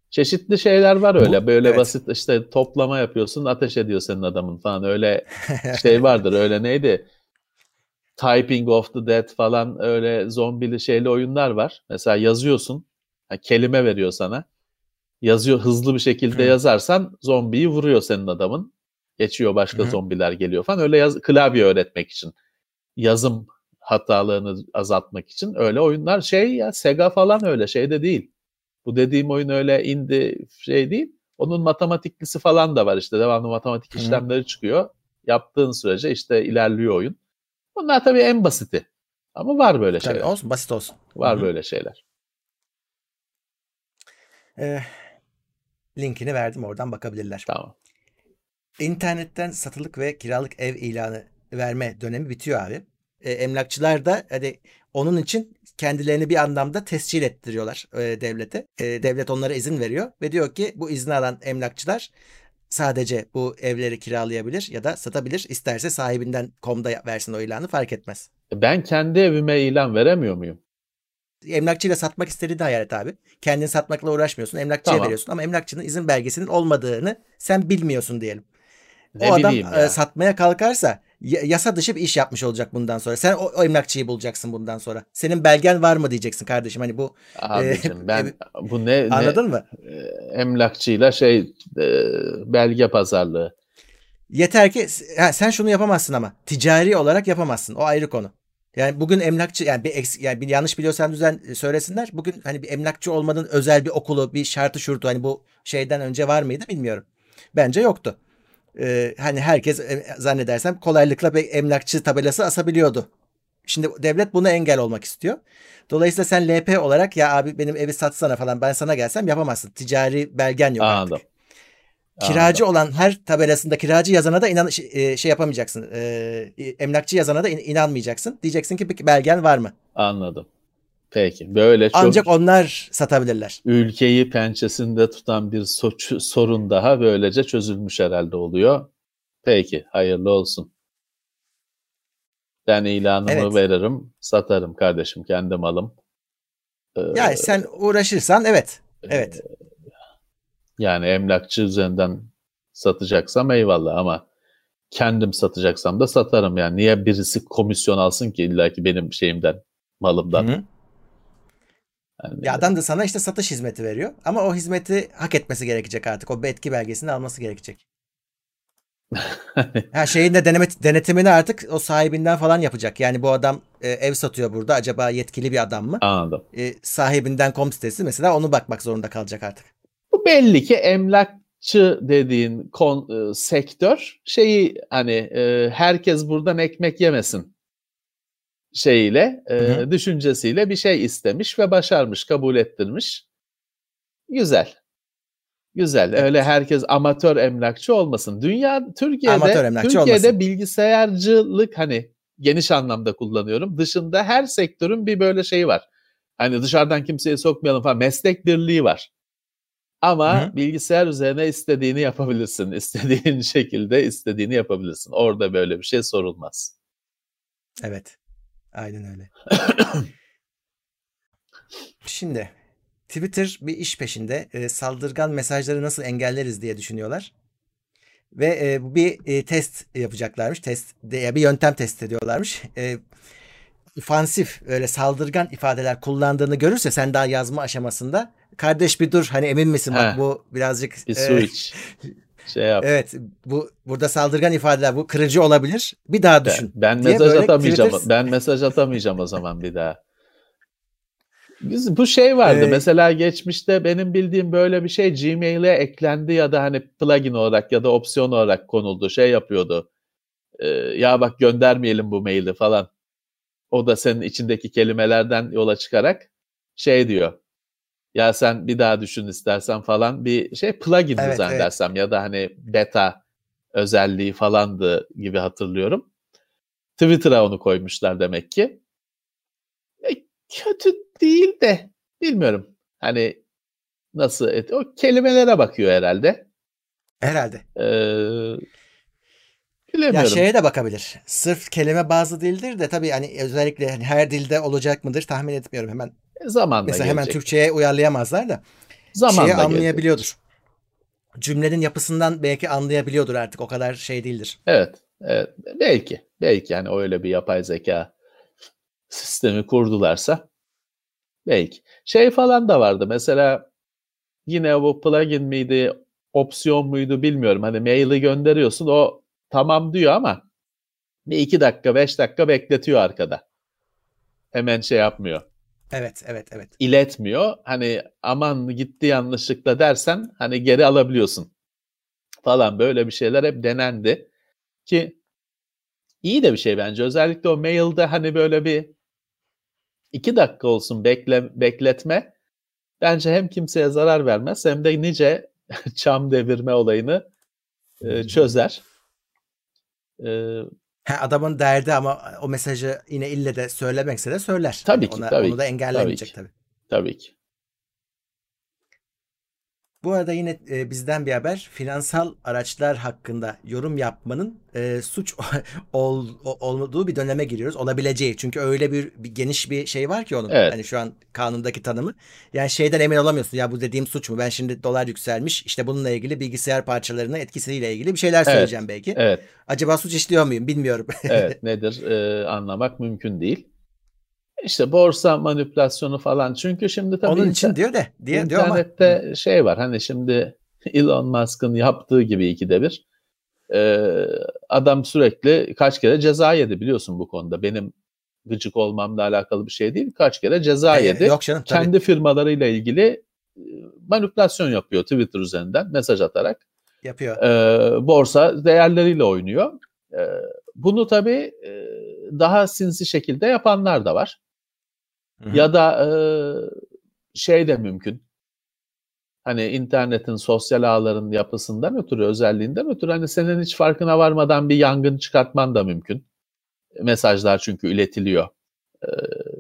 Çeşitli şeyler var öyle. Bu, böyle evet. basit işte toplama yapıyorsun, ateş ediyor senin adamın falan. Öyle şey vardır. Öyle neydi? Typing of the Dead falan öyle zombili şeyli oyunlar var. Mesela yazıyorsun. kelime veriyor sana. yazıyor hızlı bir şekilde Hı. yazarsan zombiyi vuruyor senin adamın. Geçiyor başka Hı. zombiler geliyor falan. Öyle yaz, klavye öğretmek için. Yazım hatalarını azaltmak için öyle oyunlar şey ya Sega falan öyle şey de değil. Bu dediğim oyun öyle indi şey değil. Onun matematiklisi falan da var işte devamlı matematik Hı. işlemleri çıkıyor. Yaptığın sürece işte ilerliyor oyun. Bunlar tabii en basiti. Ama var böyle tabii şeyler. Olsun basit olsun. Var Hı-hı. böyle şeyler. Ee, linkini verdim oradan bakabilirler. Tamam. İnternetten satılık ve kiralık ev ilanı verme dönemi bitiyor abi. E, emlakçılar da hani onun için kendilerini bir anlamda tescil ettiriyorlar e, devlete. E, devlet onlara izin veriyor ve diyor ki bu izni alan emlakçılar sadece bu evleri kiralayabilir ya da satabilir. İsterse sahibinden komda versin o ilanı fark etmez. Ben kendi evime ilan veremiyor muyum? Emlakçıyla satmak istediğini hayal et abi. Kendini satmakla uğraşmıyorsun. Emlakçıya tamam. veriyorsun ama emlakçının izin belgesinin olmadığını sen bilmiyorsun diyelim. Ne o adam e, satmaya kalkarsa yasa dışı bir iş yapmış olacak bundan sonra. Sen o, o emlakçıyı bulacaksın bundan sonra. Senin belgen var mı diyeceksin kardeşim. Hani bu Abicim e, ben bu ne anladın ne, mı? E, emlakçıyla şey e, belge pazarlığı. Yeter ki ha, sen şunu yapamazsın ama ticari olarak yapamazsın. O ayrı konu. Yani bugün emlakçı yani bir eks, yani bir yanlış biliyorsam düzen e, söylesinler. Bugün hani bir emlakçı olmanın özel bir okulu, bir şartı şurtu hani bu şeyden önce var mıydı bilmiyorum. Bence yoktu e, hani herkes e, zannedersem kolaylıkla bir emlakçı tabelası asabiliyordu. Şimdi devlet buna engel olmak istiyor. Dolayısıyla sen LP olarak ya abi benim evi satsana falan ben sana gelsem yapamazsın. Ticari belgen yok Anladım. artık. Kiracı Anladım. olan her tabelasında kiracı yazana da inan şey, şey yapamayacaksın. E, emlakçı yazana da inanmayacaksın. Diyeceksin ki belgen var mı? Anladım. Peki böyle çok Ancak onlar satabilirler. Ülkeyi pençesinde tutan bir sorun daha böylece çözülmüş herhalde oluyor. Peki hayırlı olsun. Ben ilanımı evet. veririm, satarım kardeşim kendi malım. Ee, yani sen uğraşırsan evet. Evet. Yani emlakçı üzerinden satacaksam eyvallah ama kendim satacaksam da satarım yani. Niye birisi komisyon alsın ki illaki benim şeyimden, malımdan? Hı-hı. Yani ya adam da sana işte satış hizmeti veriyor. Ama o hizmeti hak etmesi gerekecek artık. O etki belgesini alması gerekecek. ha şeyin de deneme, denetimini artık o sahibinden falan yapacak. Yani bu adam e, ev satıyor burada. Acaba yetkili bir adam mı? Anladım. E, sahibinden kom sitesi mesela onu bakmak zorunda kalacak artık. Bu belli ki emlakçı dediğin kon, e, sektör şeyi hani e, herkes buradan ekmek yemesin şeyiyle, e, düşüncesiyle bir şey istemiş ve başarmış, kabul ettirmiş. Güzel. Güzel. Evet. Öyle herkes amatör emlakçı olmasın. Dünya Türkiye'de amatör emlakçı Türkiye'de olmasın. bilgisayarcılık hani geniş anlamda kullanıyorum. Dışında her sektörün bir böyle şeyi var. Hani dışarıdan kimseyi sokmayalım falan. Meslek birliği var. Ama Hı. bilgisayar üzerine istediğini yapabilirsin. İstediğin şekilde istediğini yapabilirsin. Orada böyle bir şey sorulmaz. Evet. Aynen öyle. Şimdi Twitter bir iş peşinde e, saldırgan mesajları nasıl engelleriz diye düşünüyorlar. Ve e, bir e, test yapacaklarmış. Test de, bir yöntem test ediyorlarmış. E, ofansif öyle saldırgan ifadeler kullandığını görürse sen daha yazma aşamasında kardeş bir dur hani emin misin bak bu birazcık bir switch. E, şey yap. Evet bu burada saldırgan ifadeler bu kırıcı olabilir. Bir daha düşün. Ben, ben mesaj atamayacağım. Twitter... Ben mesaj atamayacağım o zaman bir daha. Biz, bu şey vardı ee, mesela geçmişte benim bildiğim böyle bir şey Gmail'e eklendi ya da hani plugin olarak ya da opsiyon olarak konuldu şey yapıyordu. Ee, ya bak göndermeyelim bu maili falan. O da senin içindeki kelimelerden yola çıkarak şey diyor ya sen bir daha düşün istersen falan bir şey plugin evet, zannedersem evet. ya da hani beta özelliği falandı gibi hatırlıyorum. Twitter'a onu koymuşlar demek ki. E, kötü değil de bilmiyorum. Hani nasıl et o kelimelere bakıyor herhalde. Herhalde. Ee, Bilemiyorum. Ya şeye de bakabilir. Sırf kelime bazı değildir de tabii hani özellikle hani her dilde olacak mıdır tahmin etmiyorum. Hemen Zamanla Mesela gelecek. hemen Türkçe'ye uyarlayamazlar da Zamanla şeyi anlayabiliyordur. Gelecek. Cümlenin yapısından belki anlayabiliyordur artık. O kadar şey değildir. Evet. evet. Belki. Belki yani öyle bir yapay zeka sistemi kurdularsa belki. Şey falan da vardı. Mesela yine bu plugin miydi, opsiyon muydu bilmiyorum. Hani maili gönderiyorsun o tamam diyor ama bir iki dakika, beş dakika bekletiyor arkada. Hemen şey yapmıyor. Evet, evet, evet. İletmiyor. Hani aman gitti yanlışlıkla dersen hani geri alabiliyorsun falan böyle bir şeyler hep denendi. Ki iyi de bir şey bence. Özellikle o mailde hani böyle bir iki dakika olsun bekle, bekletme bence hem kimseye zarar vermez hem de nice çam devirme olayını e, çözer. E, Ha, adamın derdi ama o mesajı yine ille de söylemekse de söyler. Tabii ki. Ona, tabii onu da engellemeyecek tabii. Ki. Tabii. tabii ki. Bu arada yine e, bizden bir haber. Finansal araçlar hakkında yorum yapmanın e, suç ol, olduğu bir döneme giriyoruz. Olabileceği. Çünkü öyle bir, bir geniş bir şey var ki onun. Evet. Hani şu an kanundaki tanımı. Yani şeyden emin olamıyorsun. Ya bu dediğim suç mu? Ben şimdi dolar yükselmiş. İşte bununla ilgili bilgisayar parçalarına etkisiyle ilgili bir şeyler söyleyeceğim evet. belki. Evet. Acaba suç işliyor muyum? Bilmiyorum. evet. Nedir? Ee, anlamak mümkün değil. İşte borsa manipülasyonu falan. Çünkü şimdi tabii onun için diyor de diye internette diyor ama. şey var. Hani şimdi Elon Musk'ın yaptığı gibi ikide bir e, adam sürekli kaç kere ceza yedi biliyorsun bu konuda. Benim gıcık olmamla alakalı bir şey değil. Kaç kere ceza e, yedi. Yok canım, tabii. Kendi firmalarıyla ilgili manipülasyon yapıyor Twitter üzerinden mesaj atarak. Yapıyor. E, borsa değerleriyle oynuyor. E, bunu tabii e, daha sinsi şekilde yapanlar da var. Hı-hı. Ya da e, şey de mümkün. Hani internetin, sosyal ağların yapısından ötürü, özelliğinden ötürü hani senin hiç farkına varmadan bir yangın çıkartman da mümkün. Mesajlar çünkü iletiliyor. E,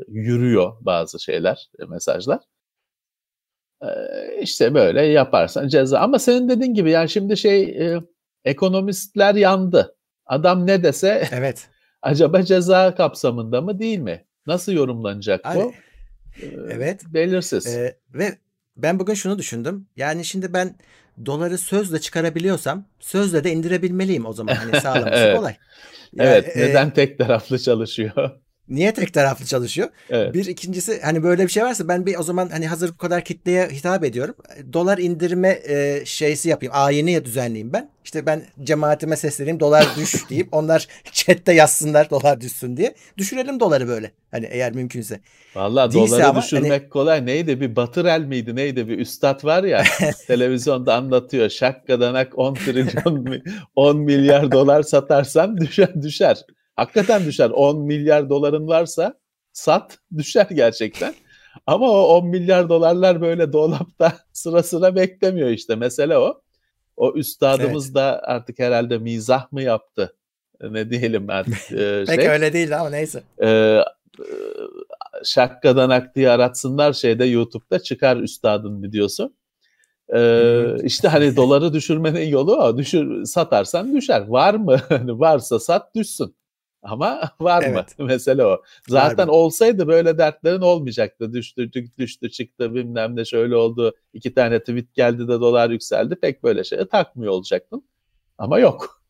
yürüyor bazı şeyler, e, mesajlar. İşte böyle yaparsan ceza. Ama senin dediğin gibi yani şimdi şey e, ekonomistler yandı. Adam ne dese evet. acaba ceza kapsamında mı değil mi? Nasıl yorumlanacak Abi, bu? evet. Belirsiz. Ee, ve ben bugün şunu düşündüm. Yani şimdi ben doları sözle çıkarabiliyorsam sözle de indirebilmeliyim o zaman. Hani sağlaması evet. kolay. Yani, evet. Neden e, tek taraflı çalışıyor? Niye tek taraflı çalışıyor? Evet. Bir ikincisi hani böyle bir şey varsa ben bir o zaman hani hazır bu kadar kitleye hitap ediyorum. Dolar indirme e, şeysi yapayım. Ayini düzenleyeyim ben. İşte ben cemaatime sesleneyim dolar düş deyip onlar chatte yazsınlar dolar düşsün diye. Düşürelim doları böyle. Hani eğer mümkünse. Valla doları ama, düşürmek hani... kolay. Neydi bir Batırel miydi neydi bir üstad var ya televizyonda anlatıyor. Şakkadanak 10 trilyon 10 milyar dolar satarsan düşer düşer. Hakikaten düşer. 10 milyar doların varsa sat düşer gerçekten. Ama o 10 milyar dolarlar böyle dolapta sıra sıra beklemiyor işte. Mesele o. O üstadımız evet. da artık herhalde mizah mı yaptı? Ne diyelim artık. E, Pek şey. öyle değil ama neyse. E, şakkadan diye aratsınlar şeyde YouTube'da çıkar üstadın videosu. Ee, işte hani doları düşürmenin yolu o. Düşür, satarsan düşer. Var mı? Hani varsa sat düşsün. Ama var evet. mı? Mesele o. Zaten olsaydı böyle dertlerin olmayacaktı. Düştü, düştü, çıktı bilmem ne şöyle oldu. İki tane tweet geldi de dolar yükseldi. Pek böyle şeye takmıyor olacaktın. Ama yok.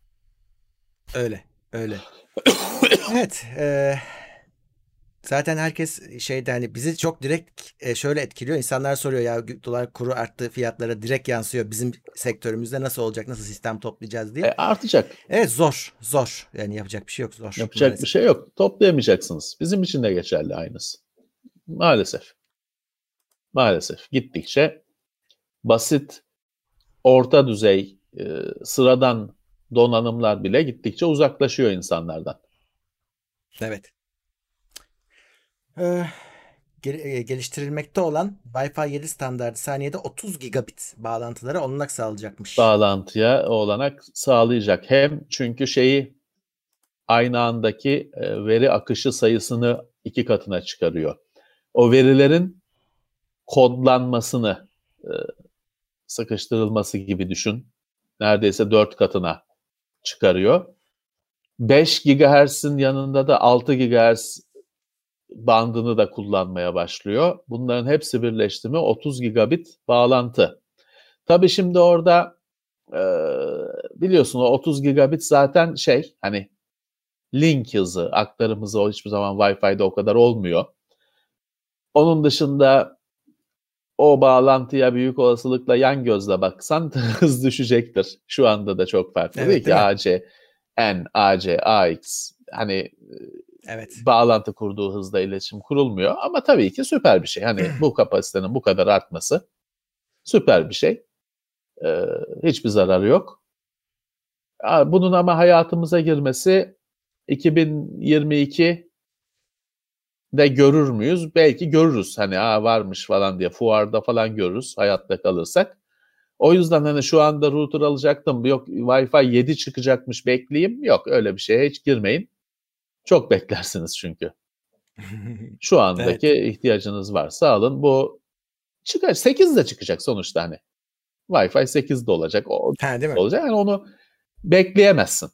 Öyle, öyle. evet, e, Zaten herkes şeyde hani bizi çok direkt e, şöyle etkiliyor. İnsanlar soruyor ya dolar kuru arttı fiyatlara direkt yansıyor. Bizim sektörümüzde nasıl olacak? Nasıl sistem toplayacağız diye. E, artacak. Evet zor. Zor. Yani yapacak bir şey yok. Zor. Yapacak maalesef. bir şey yok. Toplayamayacaksınız. Bizim için de geçerli aynısı. Maalesef. Maalesef. Gittikçe basit orta düzey e, sıradan donanımlar bile gittikçe uzaklaşıyor insanlardan. Evet. Ee, geliştirilmekte olan Wi-Fi 7 standartı saniyede 30 gigabit bağlantılara olanak sağlayacakmış. Bağlantıya olanak sağlayacak. Hem çünkü şeyi aynı andaki e, veri akışı sayısını iki katına çıkarıyor. O verilerin kodlanmasını e, sıkıştırılması gibi düşün. Neredeyse dört katına çıkarıyor. 5 GHz'in yanında da 6 GHz bandını da kullanmaya başlıyor. Bunların hepsi birleşti 30 gigabit bağlantı. Tabii şimdi orada e, biliyorsun o 30 gigabit zaten şey hani link hızı, aktarım hızı hiçbir zaman Wi-Fi'de o kadar olmuyor. Onun dışında o bağlantıya büyük olasılıkla yan gözle baksan hız düşecektir. Şu anda da çok farklı evet, değil ki. AC, N, AC, AX hani evet. bağlantı kurduğu hızda iletişim kurulmuyor. Ama tabii ki süper bir şey. Hani bu kapasitenin bu kadar artması süper bir şey. Ee, hiçbir zararı yok. Bunun ama hayatımıza girmesi 2022 de görür müyüz? Belki görürüz. Hani Aa, varmış falan diye fuarda falan görürüz hayatta kalırsak. O yüzden hani şu anda router alacaktım. Yok Wi-Fi 7 çıkacakmış bekleyeyim. Yok öyle bir şeye hiç girmeyin. Çok beklersiniz çünkü. Şu andaki evet. ihtiyacınız varsa alın. Bu çıkar 8 de çıkacak sonuçta hani. Wi-Fi 8 de olacak. O ha, değil mi? olacak. Yani onu bekleyemezsin.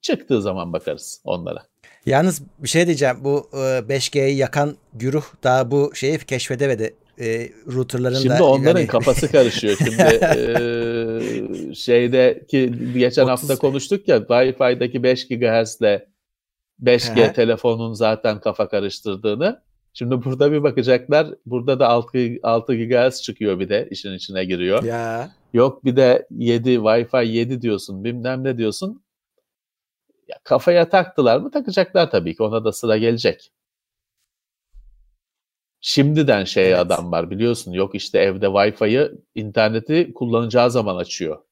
Çıktığı zaman bakarız onlara. Yalnız bir şey diyeceğim. Bu e, 5G'yi yakan güruh daha bu şeyi keşfedemedi. E, routerların Şimdi da... Onların yani... kafası karışıyor. Şimdi e, şeydeki geçen 30... hafta konuştuk ya Wi-Fi'deki 5 GHz'le 5G He. telefonun zaten kafa karıştırdığını. Şimdi burada bir bakacaklar. Burada da 6, 6 GHz çıkıyor bir de işin içine giriyor. Ya. Yok bir de 7 Wi-Fi 7 diyorsun bilmem ne diyorsun. Ya kafaya taktılar mı takacaklar tabii ki ona da sıra gelecek. Şimdiden şey evet. adam var biliyorsun yok işte evde Wi-Fi'yi interneti kullanacağı zaman açıyor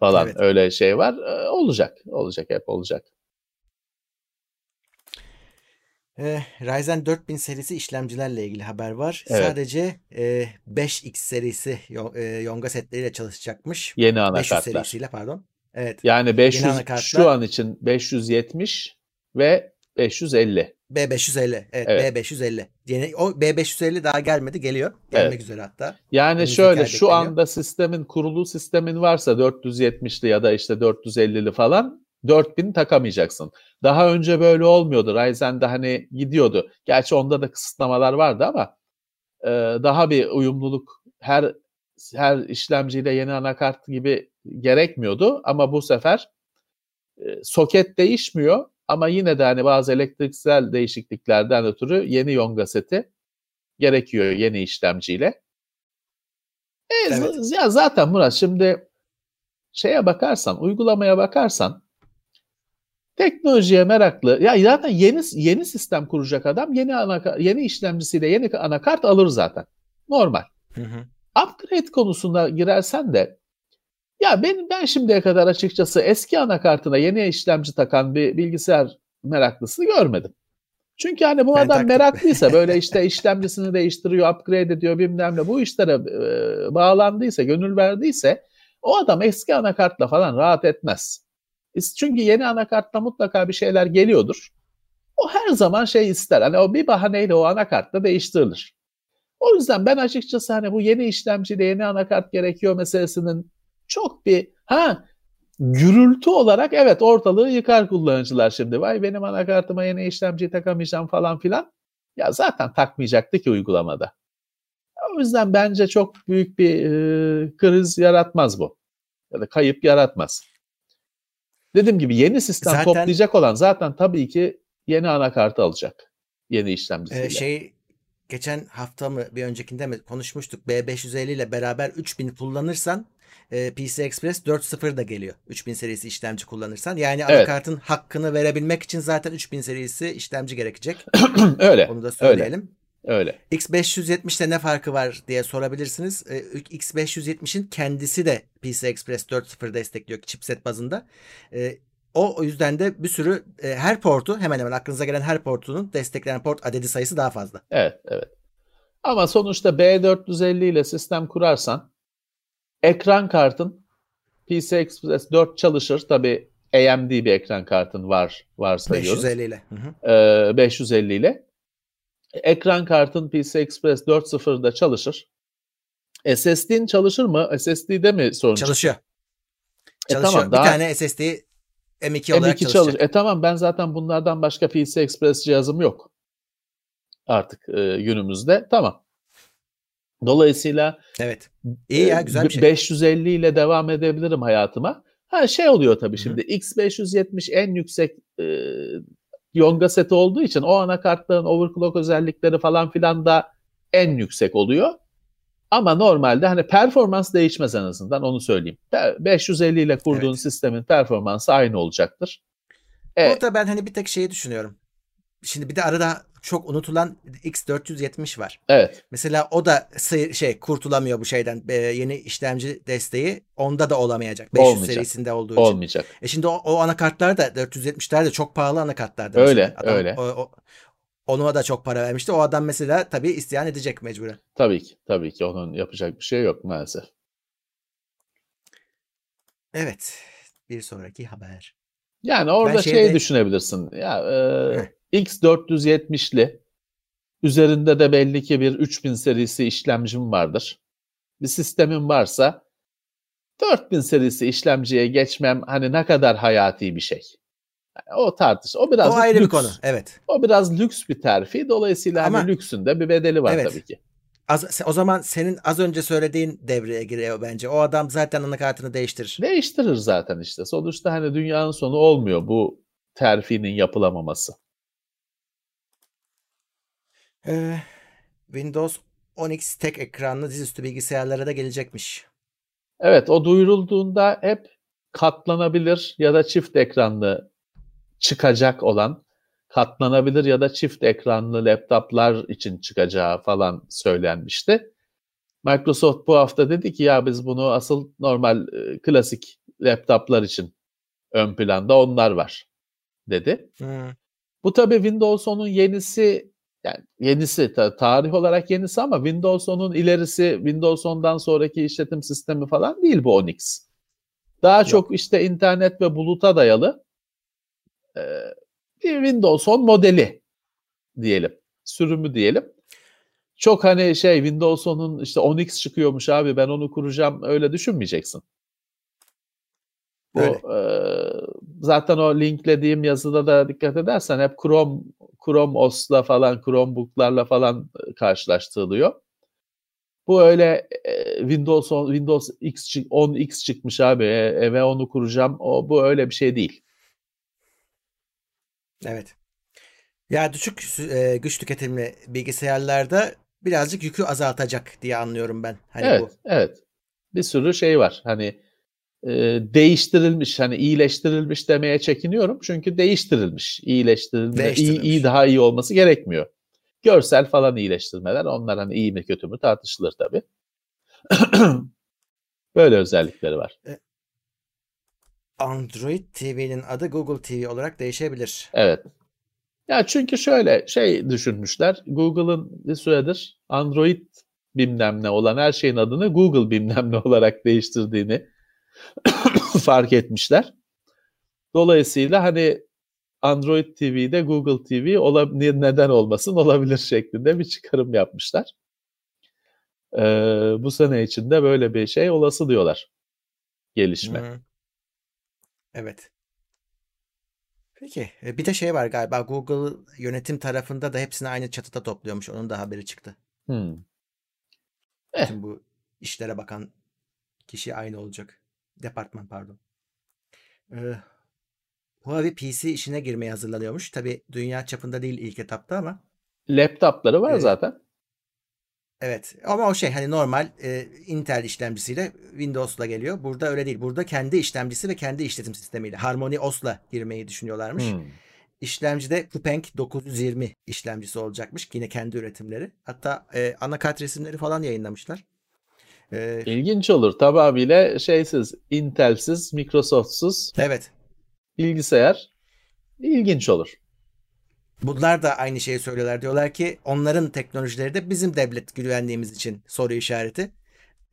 falan evet. öyle şey var. E, olacak olacak hep olacak. Ee, Ryzen 4000 serisi işlemcilerle ilgili haber var. Evet. Sadece e, 5X serisi e, Yonga setleriyle çalışacakmış. Yeni anakartlar. 500 serisiyle pardon. Evet. Yani 500 şu an için 570 ve 550. B550. Evet, evet. B550. Yeni o B550 daha gelmedi, geliyor. Gelmek evet. üzere hatta. Yani Önümüzdeki şöyle şu anda sistemin kurulu sistemin varsa 470'li ya da işte 450'li falan 4000 takamayacaksın. Daha önce böyle olmuyordu. Ryzen'de hani gidiyordu. Gerçi onda da kısıtlamalar vardı ama e, daha bir uyumluluk her her işlemciyle yeni anakart gibi gerekmiyordu ama bu sefer e, soket değişmiyor ama yine de hani bazı elektriksel değişikliklerden ötürü yeni Yonga seti gerekiyor yeni işlemciyle. E, evet. Ya zaten Murat şimdi şeye bakarsan, uygulamaya bakarsan teknolojiye meraklı. Ya zaten yeni yeni sistem kuracak adam yeni anakart, yeni işlemcisiyle yeni anakart alır zaten. Normal. Hı hı. Upgrade konusunda girersen de ya ben ben şimdiye kadar açıkçası eski anakartına yeni işlemci takan bir bilgisayar meraklısı görmedim. Çünkü hani bu ben adam taktım. meraklıysa böyle işte işlemcisini değiştiriyor, upgrade ediyor bilmem ne bu işlere e, bağlandıysa, gönül verdiyse o adam eski anakartla falan rahat etmez. Çünkü yeni anakartta mutlaka bir şeyler geliyordur. O her zaman şey ister. Hani o bir bahaneyle o anakartta değiştirilir. O yüzden ben açıkçası hani bu yeni işlemciyle yeni anakart gerekiyor meselesinin çok bir ha gürültü olarak evet ortalığı yıkar kullanıcılar şimdi. Vay benim anakartıma yeni işlemciyi takamayacağım falan filan. Ya zaten takmayacaktı ki uygulamada. O yüzden bence çok büyük bir e, kriz yaratmaz bu. Ya da kayıp yaratmaz. Dediğim gibi yeni sistem zaten, toplayacak olan zaten tabii ki yeni anakartı alacak. Yeni işlemcisiyle. E, şey geçen hafta mı bir öncekinde mi konuşmuştuk. B550 ile beraber 3000 kullanırsan e, PC Express 4.0 da geliyor. 3000 serisi işlemci kullanırsan. Yani evet. anakartın hakkını verebilmek için zaten 3000 serisi işlemci gerekecek. öyle. Onu da söyleyelim. Öyle. X570'te ne farkı var diye sorabilirsiniz. E, X570'in kendisi de PC Express 4.0 destekliyor chipset bazında. E, o yüzden de bir sürü e, her portu hemen hemen aklınıza gelen her portunun desteklenen port adedi sayısı daha fazla. Evet, evet. Ama sonuçta B450 ile sistem kurarsan ekran kartın PC Express 4 çalışır. Tabi AMD bir ekran kartın var varsayıyoruz. 550 ile. Hı hı. Ee, 550 ile. Ekran kartın PC Express 4.0'da çalışır. SSD'in çalışır mı? SSD'de mi sorun Çalışıyor. E, çalışıyor. Tamam, bir daha... tane SSD M2 olarak M2 çalışacak. Çalış. E tamam ben zaten bunlardan başka PC Express cihazım yok. Artık e, günümüzde. Tamam. Dolayısıyla Evet. İyi ya güzel bir şey. 550 ile devam edebilirim hayatıma. Ha şey oluyor tabii şimdi X570 en yüksek e, Yonga seti olduğu için o anakartların overclock özellikleri falan filan da en yüksek oluyor. Ama normalde hani performans değişmez en azından onu söyleyeyim. 550 ile kurduğun evet. sistemin performansı aynı olacaktır. Evet. Orada ben hani bir tek şeyi düşünüyorum. Şimdi bir de arada çok unutulan X470 var. Evet. Mesela o da şey kurtulamıyor bu şeyden. E, yeni işlemci desteği onda da olamayacak. 500 Olmayacak. serisinde olduğu için. Olmayacak. E şimdi o, o anakartlar da 470'ler de çok pahalı anakartlardı. Öyle, Adam, öyle. O, o, ona da çok para vermişti. O adam mesela tabii isyan edecek mecburen. Tabii ki. Tabii ki. Onun yapacak bir şey yok maalesef. Evet. Bir sonraki haber. Yani orada şey şeyde... düşünebilirsin. Ya e, X470'li üzerinde de belli ki bir 3000 serisi işlemcim vardır. Bir sistemin varsa 4000 serisi işlemciye geçmem hani ne kadar hayati bir şey. Yani o tartış. O biraz o ayrı lüks. bir konu. Evet. O biraz lüks bir terfi. Dolayısıyla hani Ama, hani lüksünde bir bedeli var evet. tabii ki. Az, o zaman senin az önce söylediğin devreye giriyor bence. O adam zaten anakartını değiştirir. Değiştirir zaten işte. Sonuçta hani dünyanın sonu olmuyor bu terfinin yapılamaması. Ee, Windows 10X tek ekranlı dizüstü bilgisayarlara da gelecekmiş. Evet o duyurulduğunda hep katlanabilir ya da çift ekranlı çıkacak olan katlanabilir ya da çift ekranlı laptoplar için çıkacağı falan söylenmişti. Microsoft bu hafta dedi ki ya biz bunu asıl normal klasik laptoplar için ön planda onlar var dedi. Hmm. Bu tabii Windows 10'un yenisi yani yenisi tarih olarak yenisi ama Windows 10'un ilerisi Windows 10'dan sonraki işletim sistemi falan değil bu 10X. Daha Yok. çok işte internet ve buluta dayalı e, bir Windows 10 modeli diyelim. Sürümü diyelim. Çok hani şey Windows 10'un işte 10X çıkıyormuş abi ben onu kuracağım öyle düşünmeyeceksin. Bu, e, zaten o linklediğim yazıda da dikkat edersen hep Chrome Chrome OS'la falan Chromebook'larla falan karşılaştırılıyor. Bu öyle Windows 10, Windows X 10X çıkmış abi e, eve onu kuracağım. O bu öyle bir şey değil. Evet. Ya düşük e, güç tüketimli bilgisayarlarda birazcık yükü azaltacak diye anlıyorum ben. Hani evet, bu. evet. Bir sürü şey var. Hani e, değiştirilmiş, hani iyileştirilmiş demeye çekiniyorum. Çünkü değiştirilmiş, iyileştirilmiş, değiştirilmiş. iyi, iyi daha iyi olması gerekmiyor. Görsel falan iyileştirmeler, onlar hani iyi mi kötü mü tartışılır tabii. Böyle özellikleri var. E, Android TV'nin adı Google TV olarak değişebilir. Evet. Ya çünkü şöyle şey düşünmüşler. Google'ın bir süredir Android bilmem ne olan her şeyin adını Google bilmem ne olarak değiştirdiğini fark etmişler. Dolayısıyla hani Android TV'de Google TV olabilir, neden olmasın olabilir şeklinde bir çıkarım yapmışlar. Ee, bu sene içinde böyle bir şey olası diyorlar. Gelişme. Hmm. Evet. Peki. E, bir de şey var galiba Google yönetim tarafında da hepsini aynı çatıda topluyormuş. Onun da haberi çıktı. Hmm. Eh. Bütün bu işlere bakan kişi aynı olacak. Departman pardon. Ee, Huawei PC işine girmeye hazırlanıyormuş. Tabi dünya çapında değil ilk etapta ama. Laptopları var e, zaten. Evet ama o şey hani normal e, Intel işlemcisiyle Windows'la geliyor. Burada öyle değil. Burada kendi işlemcisi ve kendi işletim sistemiyle Harmony OS'la girmeyi düşünüyorlarmış. Hmm. İşlemcide Kupeng 920 işlemcisi olacakmış. Yine kendi üretimleri. Hatta e, anakart resimleri falan yayınlamışlar. E, İlginç olur. Tamamıyla şeysiz, Intel'siz, Microsoft'suz. Evet. Bilgisayar. İlginç olur. Bunlar da aynı şeyi söylüyorlar. Diyorlar ki onların teknolojileri de bizim devlet güvenliğimiz için soru işareti.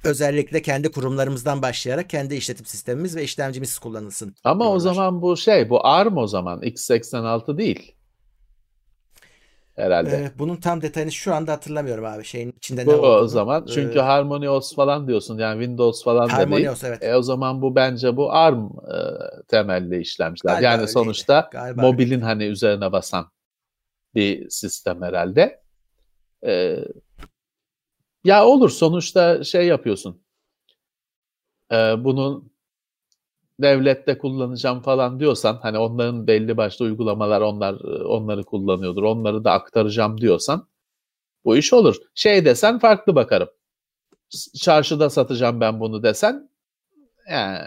Özellikle kendi kurumlarımızdan başlayarak kendi işletim sistemimiz ve işlemcimiz kullanılsın. Ama diyorlar. o zaman bu şey, bu ARM o zaman x86 değil. Herhalde. Ee, bunun tam detayını şu anda hatırlamıyorum abi. Şeyin içinde bu ne olduğunu. o zaman. Çünkü ee, Harmony OS falan diyorsun. Yani Windows falan da değil. Evet. E, o zaman bu bence bu ARM e, temelli işlemciler. Galiba yani öyleydi. sonuçta Galiba mobilin öyleydi. hani üzerine basan bir sistem herhalde. Ee, ya olur sonuçta şey yapıyorsun. Ee, bunun devlette kullanacağım falan diyorsan hani onların belli başlı uygulamalar onlar onları kullanıyordur. Onları da aktaracağım diyorsan bu iş olur. Şey desen farklı bakarım. çarşıda satacağım ben bunu desen yani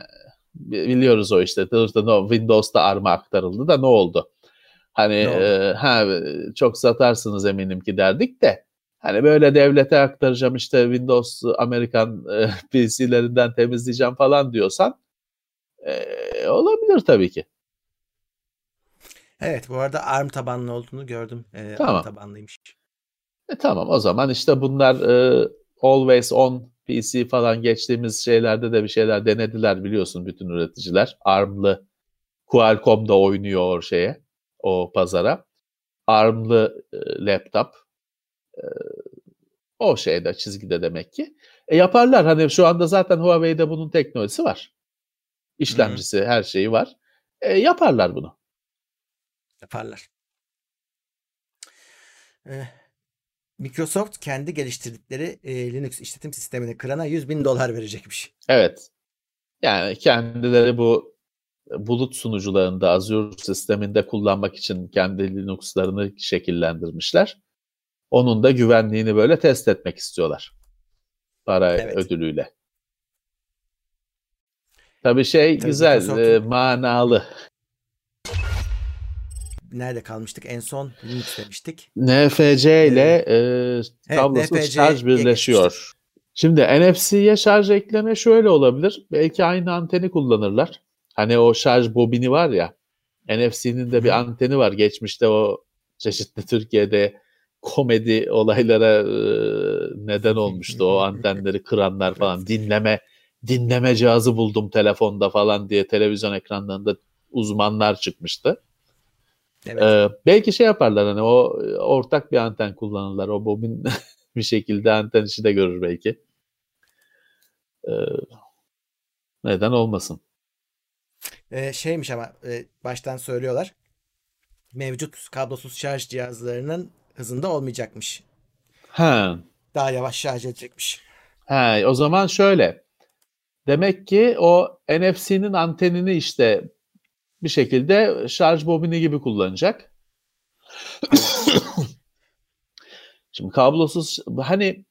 biliyoruz o işte Windows'ta ARM'a aktarıldı da ne oldu? Hani e, ha çok satarsınız eminim ki derdik de hani böyle devlete aktaracağım işte Windows Amerikan e, PC'lerinden temizleyeceğim falan diyorsan e, olabilir tabii ki. Evet bu arada ARM tabanlı olduğunu gördüm. E, tamam. ARM tabanlıymış. E, tamam o zaman işte bunlar e, always on PC falan geçtiğimiz şeylerde de bir şeyler denediler biliyorsun bütün üreticiler. ARM'lı Qualcomm da oynuyor şeye o pazara. ARM'lı e, laptop e, o şeyde çizgide demek ki. E yaparlar hani şu anda zaten Huawei'de bunun teknolojisi var. İşlemcisi Hı-hı. her şeyi var. E, yaparlar bunu. Yaparlar. Ee, Microsoft kendi geliştirdikleri e, Linux işletim sistemini kırana 100 bin dolar verecekmiş. Evet. Yani kendileri bu bulut sunucularında Azure sisteminde kullanmak için kendi Linux'larını şekillendirmişler. Onun da güvenliğini böyle test etmek istiyorlar. Para evet. ödülüyle. Tabii şey Tabii güzel, e, manalı nerede kalmıştık? En son Linux demiştik. NFC ile ee, e, kablosuz evet, şarj birleşiyor. Şimdi NFC'ye şarj ekleme şöyle olabilir. Belki aynı anteni kullanırlar. Hani o şarj bobini var ya. NFC'nin de bir anteni var. Geçmişte o çeşitli Türkiye'de komedi olaylara e, neden olmuştu. O antenleri kıranlar falan dinleme dinleme cihazı buldum telefonda falan diye televizyon ekranlarında uzmanlar çıkmıştı. Evet. Ee, belki şey yaparlar hani o ortak bir anten kullanırlar. O bobin bir şekilde anten işi de görür belki. Ee, neden olmasın? Ee, şeymiş ama e, baştan söylüyorlar. Mevcut kablosuz şarj cihazlarının hızında olmayacakmış. Ha. Daha yavaş şarj edecekmiş. Ha, o zaman şöyle. Demek ki o NFC'nin antenini işte bir şekilde şarj bobini gibi kullanacak. Şimdi kablosuz hani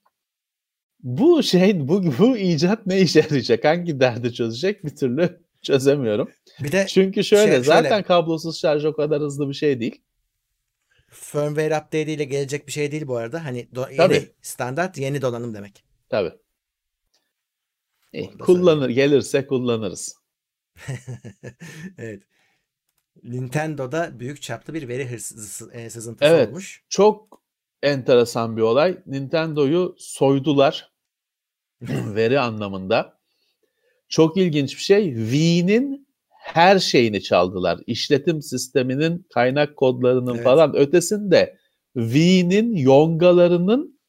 bu şey bu bu icat ne işe yarayacak? Hangi derdi çözecek? Bir türlü çözemiyorum. Bir de Çünkü şöyle şey, zaten şöyle, kablosuz şarj o kadar hızlı bir şey değil. Firmware update ile gelecek bir şey değil bu arada. Hani do- yeni standart yeni donanım demek. Tabii. E, kullanır gelirse kullanırız. evet. Nintendo büyük çaplı bir veri hırsızı, e, sızıntısı evet, olmuş. Çok enteresan bir olay. Nintendo'yu soydular veri anlamında. Çok ilginç bir şey. Wii'nin her şeyini çaldılar. İşletim sisteminin kaynak kodlarının evet. falan ötesinde Wii'nin yongalarının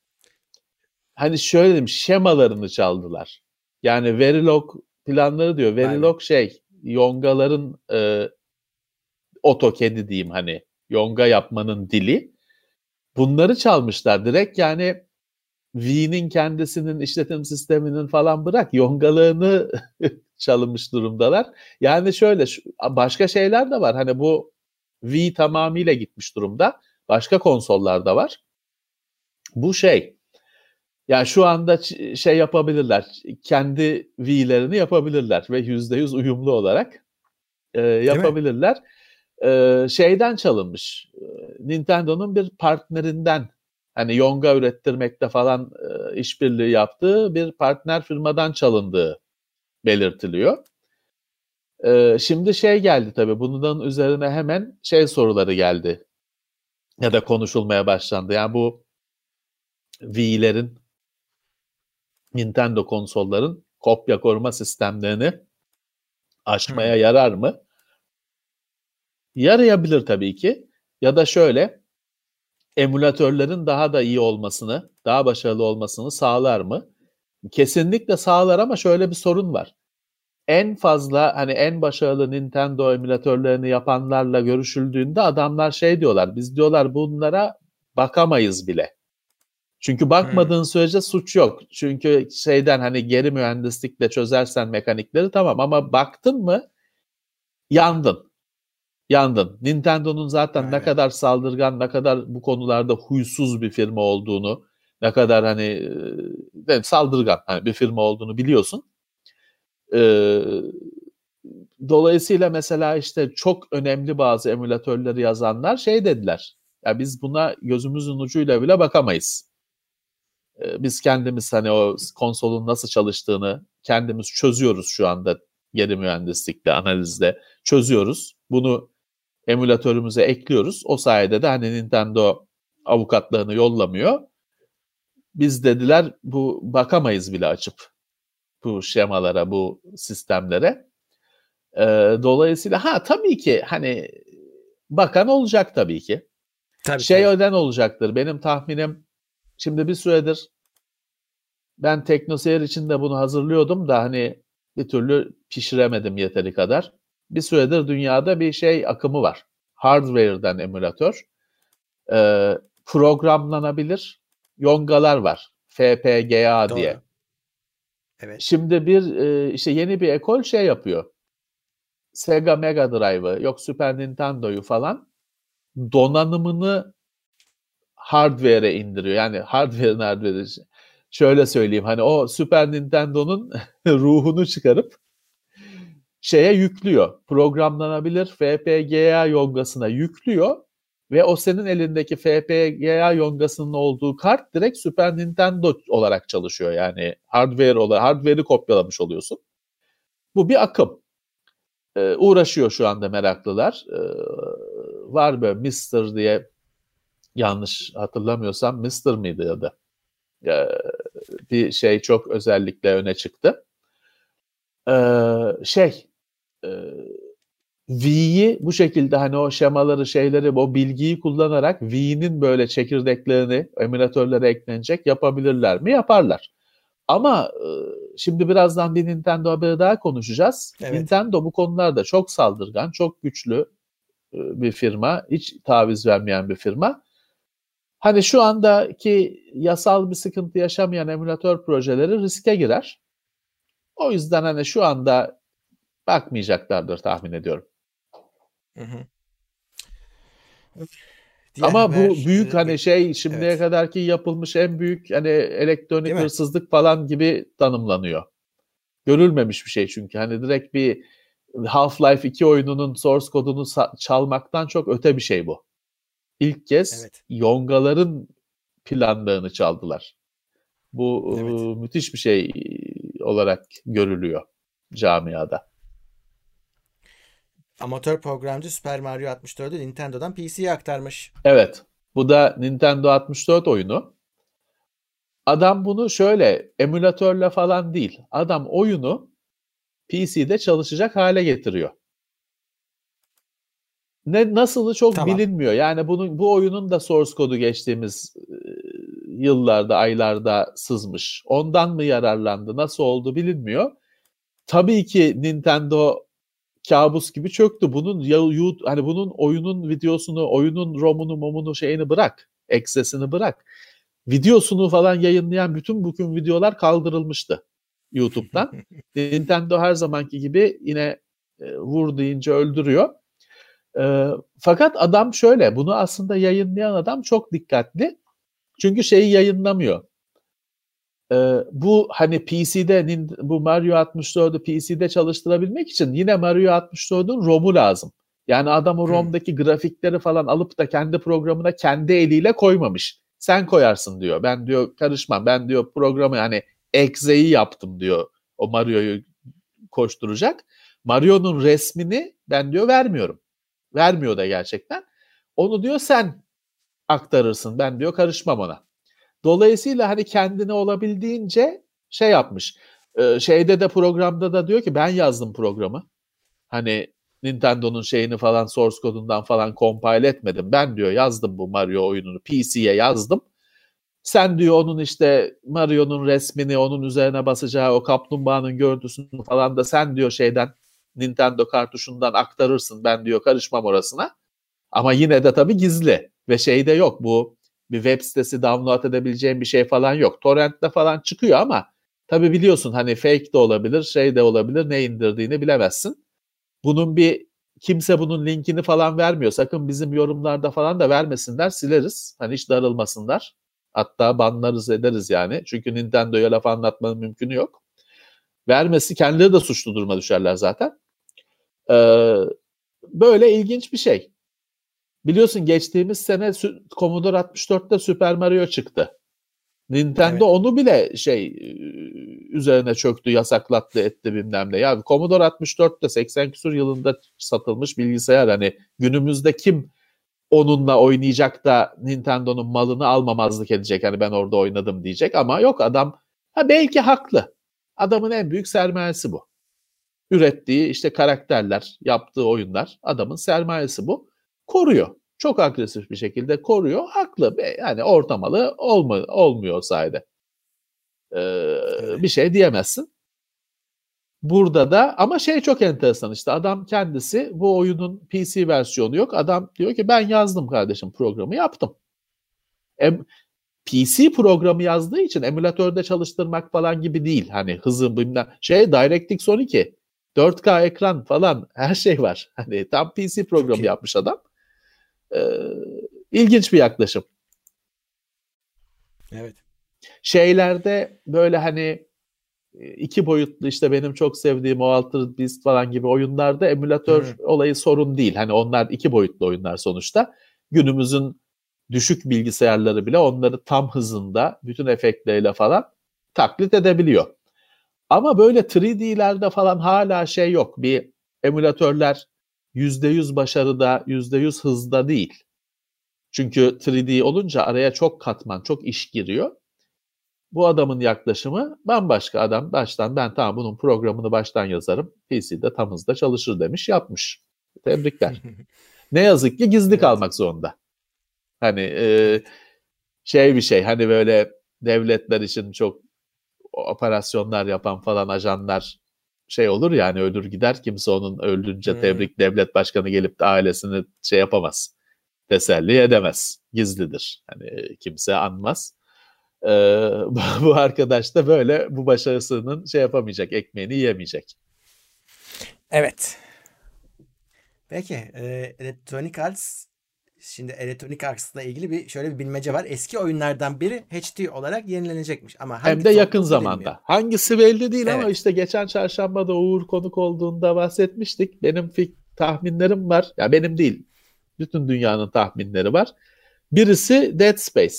hani şöyle diyeyim şemalarını çaldılar. Yani Verilog planları diyor. Verilog Aynen. şey yongaların e, AutoCAD'i diyeyim hani yonga yapmanın dili. Bunları çalmışlar direkt yani V'nin kendisinin işletim sisteminin falan bırak yongalığını çalınmış durumdalar. Yani şöyle başka şeyler de var. Hani bu V tamamıyla gitmiş durumda. Başka konsollarda var. Bu şey yani şu anda şey yapabilirler. Kendi V'lerini yapabilirler ve %100 uyumlu olarak e, yapabilirler e, şeyden çalınmış. Nintendo'nun bir partnerinden hani Yonga ürettirmekte falan e, işbirliği yaptığı bir partner firmadan çalındığı belirtiliyor. E, şimdi şey geldi tabii bunun üzerine hemen şey soruları geldi ya da konuşulmaya başlandı. Yani bu Wii'lerin Nintendo konsolların kopya koruma sistemlerini aşmaya hmm. yarar mı? Yarayabilir tabii ki. Ya da şöyle emülatörlerin daha da iyi olmasını, daha başarılı olmasını sağlar mı? Kesinlikle sağlar ama şöyle bir sorun var. En fazla hani en başarılı Nintendo emülatörlerini yapanlarla görüşüldüğünde adamlar şey diyorlar. Biz diyorlar bunlara bakamayız bile. Çünkü bakmadığın hmm. sürece suç yok. Çünkü şeyden hani geri mühendislikle çözersen mekanikleri tamam ama baktın mı yandın yandın. Nintendo'nun zaten Aynen. ne kadar saldırgan, ne kadar bu konularda huysuz bir firma olduğunu, Ne kadar hani e, saldırgan hani bir firma olduğunu biliyorsun. E, dolayısıyla mesela işte çok önemli bazı emülatörleri yazanlar şey dediler. Ya biz buna gözümüzün ucuyla bile bakamayız. E, biz kendimiz hani o konsolun nasıl çalıştığını kendimiz çözüyoruz şu anda geri mühendislikle, analizde çözüyoruz. Bunu emülatörümüze ekliyoruz. O sayede de hani Nintendo avukatlarını yollamıyor. Biz dediler bu bakamayız bile açıp bu şemalara, bu sistemlere. Ee, dolayısıyla ha tabii ki hani bakan olacak tabii ki. Tabii, şey tabii. öden olacaktır. Benim tahminim şimdi bir süredir ben teknoseyir için de bunu hazırlıyordum da hani bir türlü pişiremedim yeteri kadar. Bir süredir dünyada bir şey akımı var. Hardware'den emülatör. Ee, programlanabilir yongalar var. FPGA Doğru. diye. Evet. Şimdi bir e, işte yeni bir ekol şey yapıyor. Sega Mega Drive'ı, yok Super Nintendo'yu falan donanımını hardware'e indiriyor. Yani hardware'ın hardware'ı şöyle söyleyeyim hani o Super Nintendo'nun ruhunu çıkarıp şeye yüklüyor. Programlanabilir FPGA yongasına yüklüyor ve o senin elindeki FPGA yongasının olduğu kart direkt Super Nintendo olarak çalışıyor. Yani hardware olarak hardware'i kopyalamış oluyorsun. Bu bir akım. Ee, uğraşıyor şu anda meraklılar. Ee, var böyle Mister diye yanlış hatırlamıyorsam Mister miydi ya da ee, bir şey çok özellikle öne çıktı. Ee, şey e, V'yi bu şekilde hani o şemaları şeyleri o bilgiyi kullanarak V'nin böyle çekirdeklerini emülatörlere eklenecek yapabilirler mi? Yaparlar. Ama e, şimdi birazdan bir Nintendo haberi daha konuşacağız. Evet. Nintendo bu konularda çok saldırgan, çok güçlü e, bir firma. Hiç taviz vermeyen bir firma. Hani şu andaki yasal bir sıkıntı yaşamayan emülatör projeleri riske girer. O yüzden hani şu anda bakmayacaklardır tahmin ediyorum. Hı hı. Ama bu büyük hani şey şimdiye evet. kadarki yapılmış en büyük hani elektronik hırsızlık falan gibi tanımlanıyor. Görülmemiş bir şey çünkü hani direkt bir Half-Life 2 oyununun source kodunu çalmaktan çok öte bir şey bu. İlk kez evet. Yongaların planlarını çaldılar. Bu evet. müthiş bir şey olarak görülüyor camiada amatör programcı Super Mario 64'ü Nintendo'dan PC'ye aktarmış. Evet. Bu da Nintendo 64 oyunu. Adam bunu şöyle emülatörle falan değil. Adam oyunu PC'de çalışacak hale getiriyor. Ne nasılı çok tamam. bilinmiyor. Yani bunun bu oyunun da source kodu geçtiğimiz yıllarda, aylarda sızmış. Ondan mı yararlandı? Nasıl oldu bilinmiyor. Tabii ki Nintendo kabus gibi çöktü. Bunun ya, hani bunun oyunun videosunu, oyunun romunu, momunu şeyini bırak. Eksesini bırak. Videosunu falan yayınlayan bütün bugün videolar kaldırılmıştı YouTube'dan. Nintendo her zamanki gibi yine e, vur deyince öldürüyor. E, fakat adam şöyle, bunu aslında yayınlayan adam çok dikkatli. Çünkü şeyi yayınlamıyor. Ee, bu hani PC'de bu Mario 64'ü PC'de çalıştırabilmek için yine Mario 64'ün ROM'u lazım. Yani adam o ROM'daki hmm. grafikleri falan alıp da kendi programına kendi eliyle koymamış. Sen koyarsın diyor. Ben diyor karışmam. Ben diyor programı hani exe'yi yaptım diyor. O Mario'yu koşturacak. Mario'nun resmini ben diyor vermiyorum. Vermiyor da gerçekten. Onu diyor sen aktarırsın. Ben diyor karışmam ona. Dolayısıyla hani kendine olabildiğince şey yapmış. Şeyde de programda da diyor ki ben yazdım programı. Hani Nintendo'nun şeyini falan source kodundan falan compile etmedim. Ben diyor yazdım bu Mario oyununu PC'ye yazdım. Sen diyor onun işte Mario'nun resmini onun üzerine basacağı o kaplumbağanın görüntüsünü falan da sen diyor şeyden Nintendo kartuşundan aktarırsın. Ben diyor karışmam orasına. Ama yine de tabii gizli ve şeyde yok bu bir web sitesi download edebileceğin bir şey falan yok. Torrent'te falan çıkıyor ama tabi biliyorsun hani fake de olabilir, şey de olabilir. Ne indirdiğini bilemezsin. Bunun bir kimse bunun linkini falan vermiyor. Sakın bizim yorumlarda falan da vermesinler. Sileriz. Hani hiç darılmasınlar. Hatta banlarız ederiz yani. Çünkü Nintendo'ya laf anlatmanın mümkünü yok. Vermesi kendileri de suçlu duruma düşerler zaten. Ee, böyle ilginç bir şey. Biliyorsun geçtiğimiz sene Commodore 64'te Super Mario çıktı. Nintendo evet. onu bile şey üzerine çöktü, yasaklattı, etti bilmem ne. Ya Commodore 64'te 80 küsur yılında satılmış bilgisayar hani günümüzde kim onunla oynayacak da Nintendo'nun malını almamazlık edecek. Hani ben orada oynadım diyecek ama yok adam ha belki haklı. Adamın en büyük sermayesi bu. Ürettiği işte karakterler, yaptığı oyunlar adamın sermayesi bu. Koruyor. Çok agresif bir şekilde koruyor. Haklı. Yani ortamalı olma, olmuyor sayede. Ee, bir şey diyemezsin. Burada da ama şey çok enteresan işte adam kendisi bu oyunun PC versiyonu yok. Adam diyor ki ben yazdım kardeşim programı yaptım. Em, PC programı yazdığı için emülatörde çalıştırmak falan gibi değil. Hani hızı bilmem şey DirectX 12 4K ekran falan her şey var. Hani tam PC programı yapmış adam. Ee, ilginç bir yaklaşım. Evet. Şeylerde böyle hani iki boyutlu işte benim çok sevdiğim o Altered Beast falan gibi oyunlarda emülatör hmm. olayı sorun değil. Hani onlar iki boyutlu oyunlar sonuçta. Günümüzün düşük bilgisayarları bile onları tam hızında bütün efektleriyle falan taklit edebiliyor. Ama böyle 3D'lerde falan hala şey yok. Bir emülatörler %100 başarıda, %100 hızda değil. Çünkü 3D olunca araya çok katman, çok iş giriyor. Bu adamın yaklaşımı bambaşka adam baştan ben tamam bunun programını baştan yazarım. PC'de tam hızda çalışır demiş yapmış. Tebrikler. ne yazık ki gizli evet. kalmak zorunda. Hani e, şey bir şey hani böyle devletler için çok operasyonlar yapan falan ajanlar şey olur yani ölür gider kimse onun öldürünce hmm. tebrik devlet başkanı gelip de ailesini şey yapamaz. Teselli edemez. Gizlidir. Hani kimse anmaz. Ee, bu arkadaş da böyle bu başarısının şey yapamayacak, ekmeğini yiyemeyecek. Evet. Peki, e, Electronic Arts Şimdi Electronic Arts'la ilgili bir şöyle bir bilmece var. Eski oyunlardan biri HD olarak yenilenecekmiş ama hem de yakın zamanda. Bilmiyor. Hangisi belli değil evet. ama işte geçen çarşamba da Uğur konuk olduğunda bahsetmiştik. Benim fik tahminlerim var. Ya benim değil. Bütün dünyanın tahminleri var. Birisi Dead Space.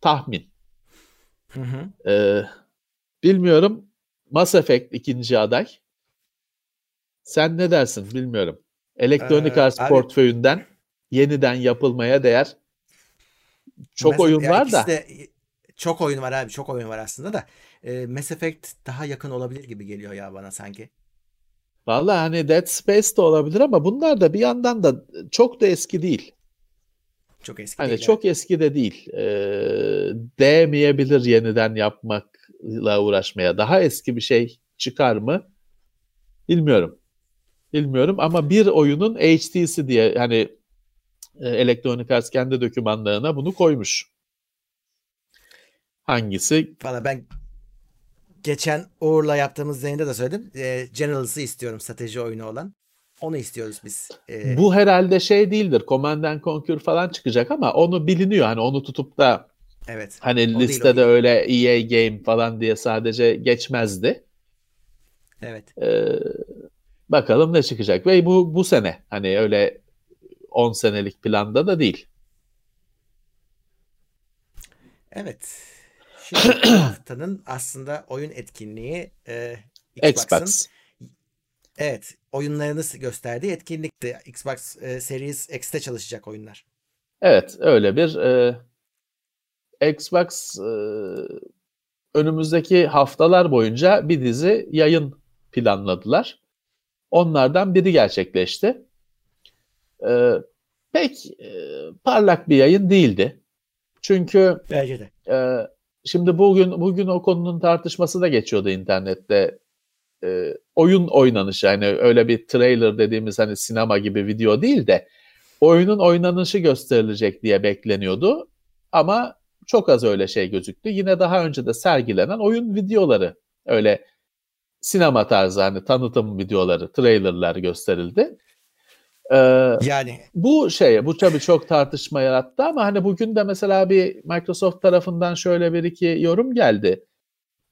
Tahmin. Hı hı. Ee, bilmiyorum. Mass Effect ikinci aday. Sen ne dersin bilmiyorum. Electronic ee, Arts abi, portföyünden yeniden yapılmaya değer çok Mesela, oyun var da. De, çok oyun var abi çok oyun var aslında da. E, Mass Effect daha yakın olabilir gibi geliyor ya bana sanki. Vallahi hani Dead Space de olabilir ama bunlar da bir yandan da çok da eski değil. Çok eski hani değil. Çok yani. eski de değil. Ee, değmeyebilir yeniden yapmakla uğraşmaya. Daha eski bir şey çıkar mı? Bilmiyorum. Bilmiyorum ama bir oyunun HD'si diye hani e, Electronic Arts kendi dokümanlarına bunu koymuş. Hangisi? Valla ben geçen Uğur'la yaptığımız yayında da söyledim. E, Generals'ı istiyorum strateji oyunu olan. Onu istiyoruz biz. E, Bu herhalde şey değildir. Command Conquer falan çıkacak ama onu biliniyor. Hani onu tutup da Evet. Hani listede değil, öyle EA Game falan diye sadece geçmezdi. Evet. Ee, bakalım ne çıkacak. Ve bu bu sene hani öyle 10 senelik planda da değil. Evet. Şimdi haftanın aslında oyun etkinliği e, Xbox. Evet, oyunlarını gösterdiği etkinlikti. Xbox e, Series X'te çalışacak oyunlar. Evet, öyle bir e, Xbox e, önümüzdeki haftalar boyunca bir dizi yayın planladılar. Onlardan biri gerçekleşti e, pek e, parlak bir yayın değildi. Çünkü Bence de. E, şimdi bugün bugün o konunun tartışması da geçiyordu internette. E, oyun oynanışı yani öyle bir trailer dediğimiz hani sinema gibi video değil de oyunun oynanışı gösterilecek diye bekleniyordu. Ama çok az öyle şey gözüktü. Yine daha önce de sergilenen oyun videoları öyle sinema tarzı hani tanıtım videoları, trailerlar gösterildi. Ee, yani bu şey bu tabii çok tartışma yarattı ama hani bugün de mesela bir Microsoft tarafından şöyle bir iki yorum geldi.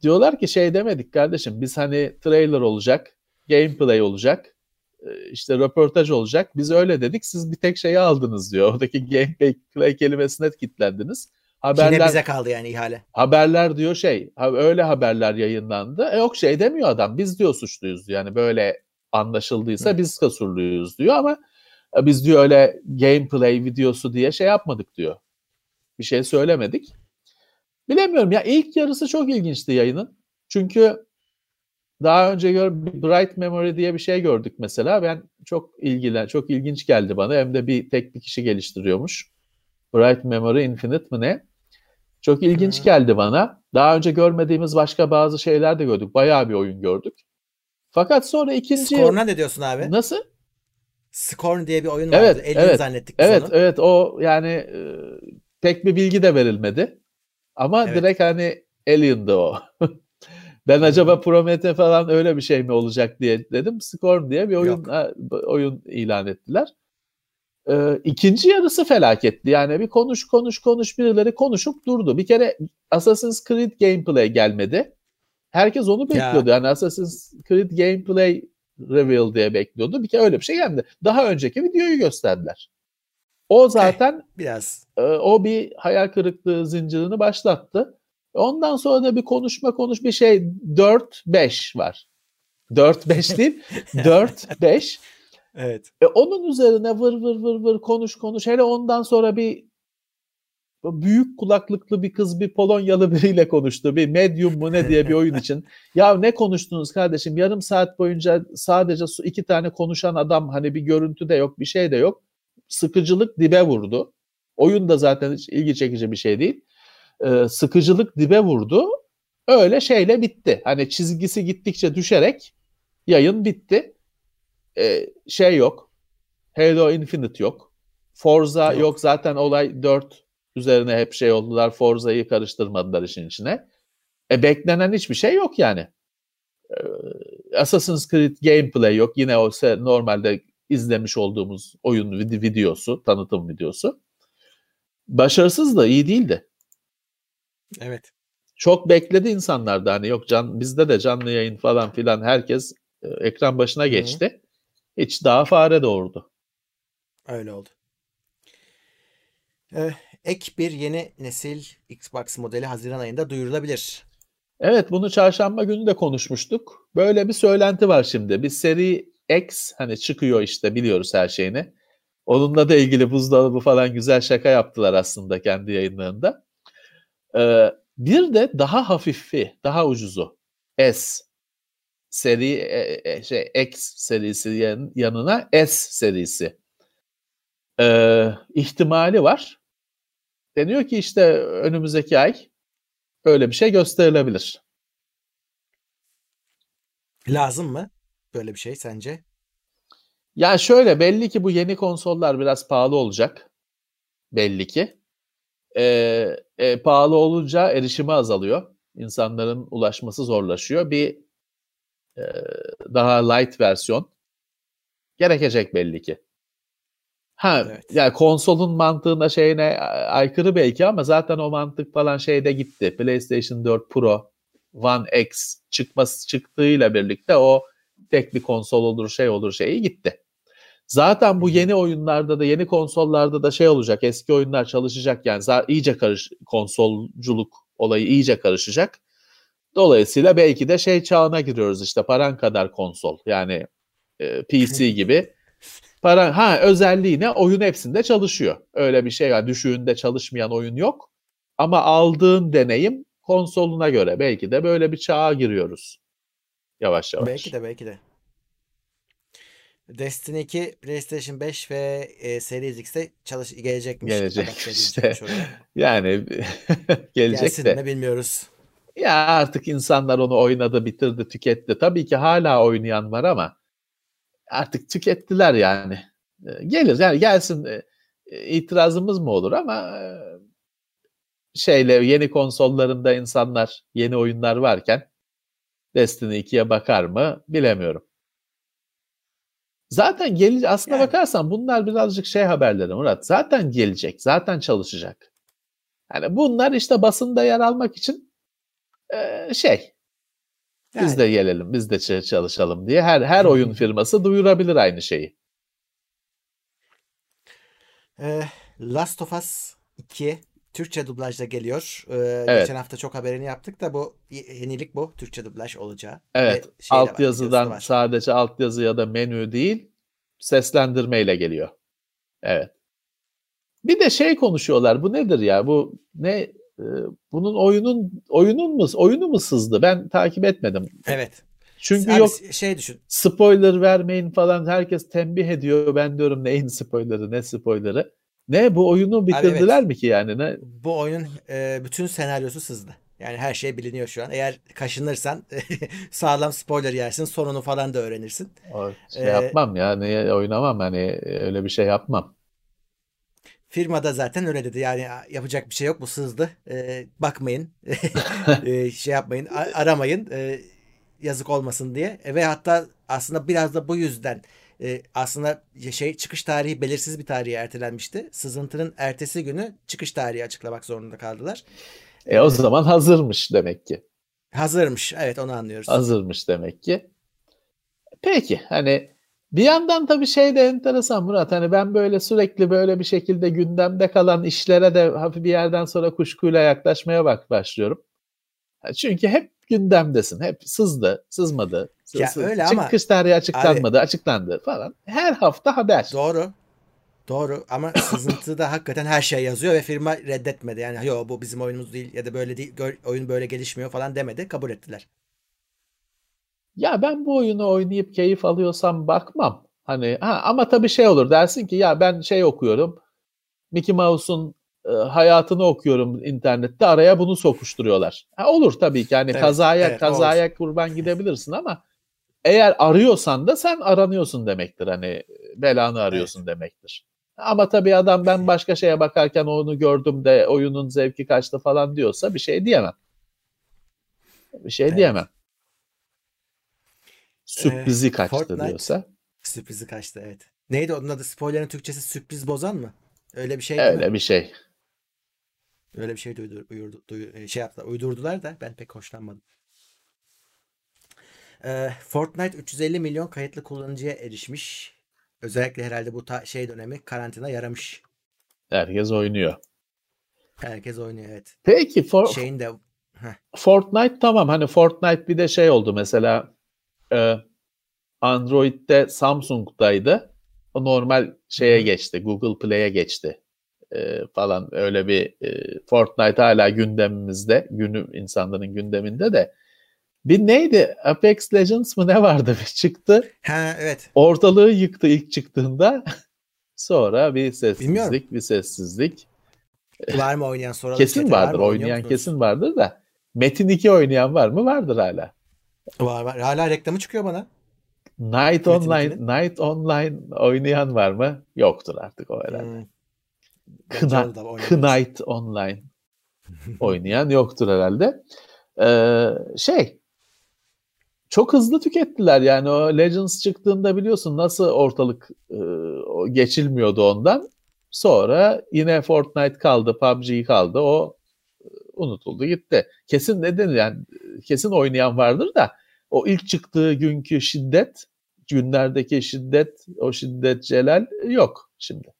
Diyorlar ki şey demedik kardeşim biz hani trailer olacak, gameplay olacak, e, işte röportaj olacak. Biz öyle dedik siz bir tek şeyi aldınız diyor. Oradaki gameplay kelimesine kilitlendiniz. Haberler, Yine bize kaldı yani ihale. Haberler diyor şey öyle haberler yayınlandı. E yok şey demiyor adam biz diyor suçluyuz yani böyle anlaşıldıysa biz kasurluyuz diyor ama e, biz diyor öyle gameplay videosu diye şey yapmadık diyor. Bir şey söylemedik. Bilemiyorum ya ilk yarısı çok ilginçti yayının. Çünkü daha önce gör Bright Memory diye bir şey gördük mesela. Ben çok ilgilen, çok ilginç geldi bana. Hem de bir tek bir kişi geliştiriyormuş. Bright Memory Infinite mi ne? Çok ilginç geldi bana. Daha önce görmediğimiz başka bazı şeyler de gördük. Bayağı bir oyun gördük. Fakat sonra ikinci... Scorn'a ne diyorsun abi? Nasıl? Scorn diye bir oyun evet, vardı. Alien evet, zannettik biz Evet, onu. evet. O yani e, pek bir bilgi de verilmedi. Ama evet. direkt hani Alien'dı o. ben acaba Promete falan öyle bir şey mi olacak diye dedim. Scorn diye bir oyun ha, oyun ilan ettiler. Ee, ikinci yarısı felaketti. Yani bir konuş konuş konuş birileri konuşup durdu. Bir kere Assassin's Creed gameplay gelmedi. Herkes onu bekliyordu. Ya. Yani Assassin's Creed gameplay reveal diye bekliyordu. Bir kere öyle bir şey gelmedi. Daha önceki videoyu gösterdiler. O zaten eh, biraz e, o bir hayal kırıklığı zincirini başlattı. Ondan sonra da bir konuşma konuş bir şey 4 5 var. 4 5 değil 4 5. Evet. E, onun üzerine vır vır vır vır konuş konuş. Hele ondan sonra bir büyük kulaklıklı bir kız bir Polonyalı biriyle konuştu. Bir medium mu ne diye bir oyun için. Ya ne konuştunuz kardeşim? Yarım saat boyunca sadece iki tane konuşan adam hani bir görüntü de yok bir şey de yok. Sıkıcılık dibe vurdu. Oyun da zaten hiç ilgi çekici bir şey değil. Ee, sıkıcılık dibe vurdu. Öyle şeyle bitti. Hani çizgisi gittikçe düşerek yayın bitti. Ee, şey yok. Halo Infinite yok. Forza yok. yok. Zaten olay 4 üzerine hep şey oldular. Forza'yı karıştırmadılar işin içine. E beklenen hiçbir şey yok yani. E, Assassin's Creed gameplay yok. Yine o normalde izlemiş olduğumuz oyun videosu, tanıtım videosu. Başarısız da iyi değildi. Evet. Çok bekledi insanlar da hani yok can bizde de canlı yayın falan filan herkes e, ekran başına geçti. Hı-hı. Hiç daha fare doğurdu. Öyle oldu. Ee, ek bir yeni nesil Xbox modeli Haziran ayında duyurulabilir. Evet bunu çarşamba günü de konuşmuştuk. Böyle bir söylenti var şimdi. Bir seri X hani çıkıyor işte biliyoruz her şeyini. Onunla da ilgili buzdolabı falan güzel şaka yaptılar aslında kendi yayınlarında. Ee, bir de daha hafifi, daha ucuzu S seri e, e, şey X serisi yan, yanına S serisi ee, ihtimali var. Deniyor ki işte önümüzdeki ay öyle bir şey gösterilebilir. Lazım mı böyle bir şey sence? Ya şöyle belli ki bu yeni konsollar biraz pahalı olacak. Belli ki. Ee, e, pahalı olunca erişimi azalıyor. İnsanların ulaşması zorlaşıyor. Bir e, daha light versiyon gerekecek belli ki. Ha evet. yani konsolun mantığına şeyine aykırı belki ama zaten o mantık falan şeyde gitti. PlayStation 4 Pro One X çıkması çıktığıyla birlikte o tek bir konsol olur şey olur şeyi gitti. Zaten bu yeni oyunlarda da yeni konsollarda da şey olacak eski oyunlar çalışacak yani iyice karış konsolculuk olayı iyice karışacak. Dolayısıyla belki de şey çağına giriyoruz işte paran kadar konsol yani e, PC gibi Para, ha özelliği ne? Oyun hepsinde çalışıyor. Öyle bir şey var. Düşüğünde çalışmayan oyun yok. Ama aldığın deneyim konsoluna göre. Belki de böyle bir çağa giriyoruz. Yavaş yavaş. Belki de belki de. Destiny 2 PlayStation 5 ve e, Series X'te çalış gelecekmiş. Gelecek işte. yani gelecek Gelsin de. mi bilmiyoruz. Ya artık insanlar onu oynadı, bitirdi, tüketti. Tabii ki hala oynayan var ama artık tükettiler yani. Ee, gelir yani gelsin e, e, itirazımız mı olur ama e, şeyle yeni konsollarında insanlar yeni oyunlar varken Destiny 2'ye bakar mı bilemiyorum. Zaten gelecek aslına yani. bakarsan bunlar birazcık şey haberleri Murat. Zaten gelecek. Zaten çalışacak. Yani bunlar işte basında yer almak için e, şey yani. biz de gelelim, biz de çalışalım diye her her oyun firması duyurabilir aynı şeyi. Ee, Last of Us 2 Türkçe dublajda geliyor. Ee, evet. Geçen hafta çok haberini yaptık da bu yenilik bu. Türkçe dublaj olacağı. Evet. Alt yazıdan sadece alt yazı ya da menü değil seslendirmeyle geliyor. Evet. Bir de şey konuşuyorlar. Bu nedir ya? Bu ne bunun oyunun oyunun mu oyunu mu sızdı? Ben takip etmedim. Evet. Çünkü Abi, yok şey düşün. Spoiler vermeyin falan herkes tembih ediyor. Ben diyorum neyin spoilerı ne spoilerı. Ne bu oyunu bitirdiler evet. mi ki yani? Ne? Bu oyunun e, bütün senaryosu sızdı. Yani her şey biliniyor şu an. Eğer kaşınırsan sağlam spoiler yersin. Sonunu falan da öğrenirsin. O şey ee, yapmam ya. Niye oynamam hani öyle bir şey yapmam. Firmada zaten öyle dedi. Yani yapacak bir şey yok. Bu sızdı. Ee, bakmayın. ee, şey yapmayın. Aramayın. Ee, yazık olmasın diye. E, ve hatta aslında biraz da bu yüzden e, aslında şey çıkış tarihi belirsiz bir tarihe ertelenmişti. Sızıntının ertesi günü çıkış tarihi açıklamak zorunda kaldılar. E o zaman hazırmış demek ki. Hazırmış. Evet onu anlıyoruz. Hazırmış demek ki. Peki hani bir yandan tabii şey de enteresan Murat. Hani ben böyle sürekli böyle bir şekilde gündemde kalan işlere de hafif bir yerden sonra kuşkuyla yaklaşmaya bak başlıyorum. Çünkü hep gündemdesin. Hep sızdı, sızmadı. Sız, ya öyle ama çıkış tarihi açıklanmadı, abi, açıklandı falan. Her hafta haber. Doğru. Doğru ama sızıntıda hakikaten her şey yazıyor ve firma reddetmedi. Yani yo bu bizim oyunumuz değil ya da böyle değil oyun böyle gelişmiyor falan demedi. Kabul ettiler. Ya ben bu oyunu oynayıp keyif alıyorsam bakmam. Hani ha, ama tabii şey olur dersin ki ya ben şey okuyorum. Mickey Mouse'un e, hayatını okuyorum internette araya bunu sokuşturuyorlar. Ha, olur tabii ki yani evet, kazaya evet, kazaya olur. kurban gidebilirsin ama eğer arıyorsan da sen aranıyorsun demektir. Hani belanı arıyorsun evet. demektir. Ama tabii adam ben başka şeye bakarken onu gördüm de oyunun zevki kaçtı falan diyorsa bir şey diyemem. Bir şey evet. diyemem. Sürprizi ee, kaçtı Fortnite, diyorsa. Sürprizi kaçtı evet. Neydi onun adı? Spoiler'ın Türkçesi sürpriz bozan mı? Öyle bir şey Öyle bir şey. Öyle bir şey duydur, uyurdu, duy, e, şey yaptılar, uydurdular da ben pek hoşlanmadım. Ee, Fortnite 350 milyon kayıtlı kullanıcıya erişmiş. Özellikle herhalde bu ta- şey dönemi karantina yaramış. Herkes oynuyor. Herkes oynuyor evet. Peki for şeyin de Heh. Fortnite tamam hani Fortnite bir de şey oldu mesela e, Android'de Samsung'daydı. O normal şeye geçti. Google Play'e geçti. E, falan öyle bir e, Fortnite hala gündemimizde. Günü insanların gündeminde de bir neydi? Apex Legends mı ne vardı bir çıktı. Ha evet. Ortalığı yıktı ilk çıktığında. Sonra bir sessizlik, Bilmiyorum. bir sessizlik. Var mı oynayan sonra? Kesin vardır. Var oynayan kesin vardır da. Metin 2 oynayan var mı? Vardır hala. Var var. Hala reklamı çıkıyor bana. Night Metin Online, 2'nin. Night Online oynayan var mı? Yoktur artık o herhalde. Hmm. Knight Online oynayan yoktur herhalde. Ee, şey çok hızlı tükettiler yani o Legends çıktığında biliyorsun nasıl ortalık e, geçilmiyordu ondan. Sonra yine Fortnite kaldı, PUBG kaldı. O unutuldu gitti. Kesin neden yani kesin oynayan vardır da o ilk çıktığı günkü şiddet, günlerdeki şiddet, o şiddet celal yok şimdi.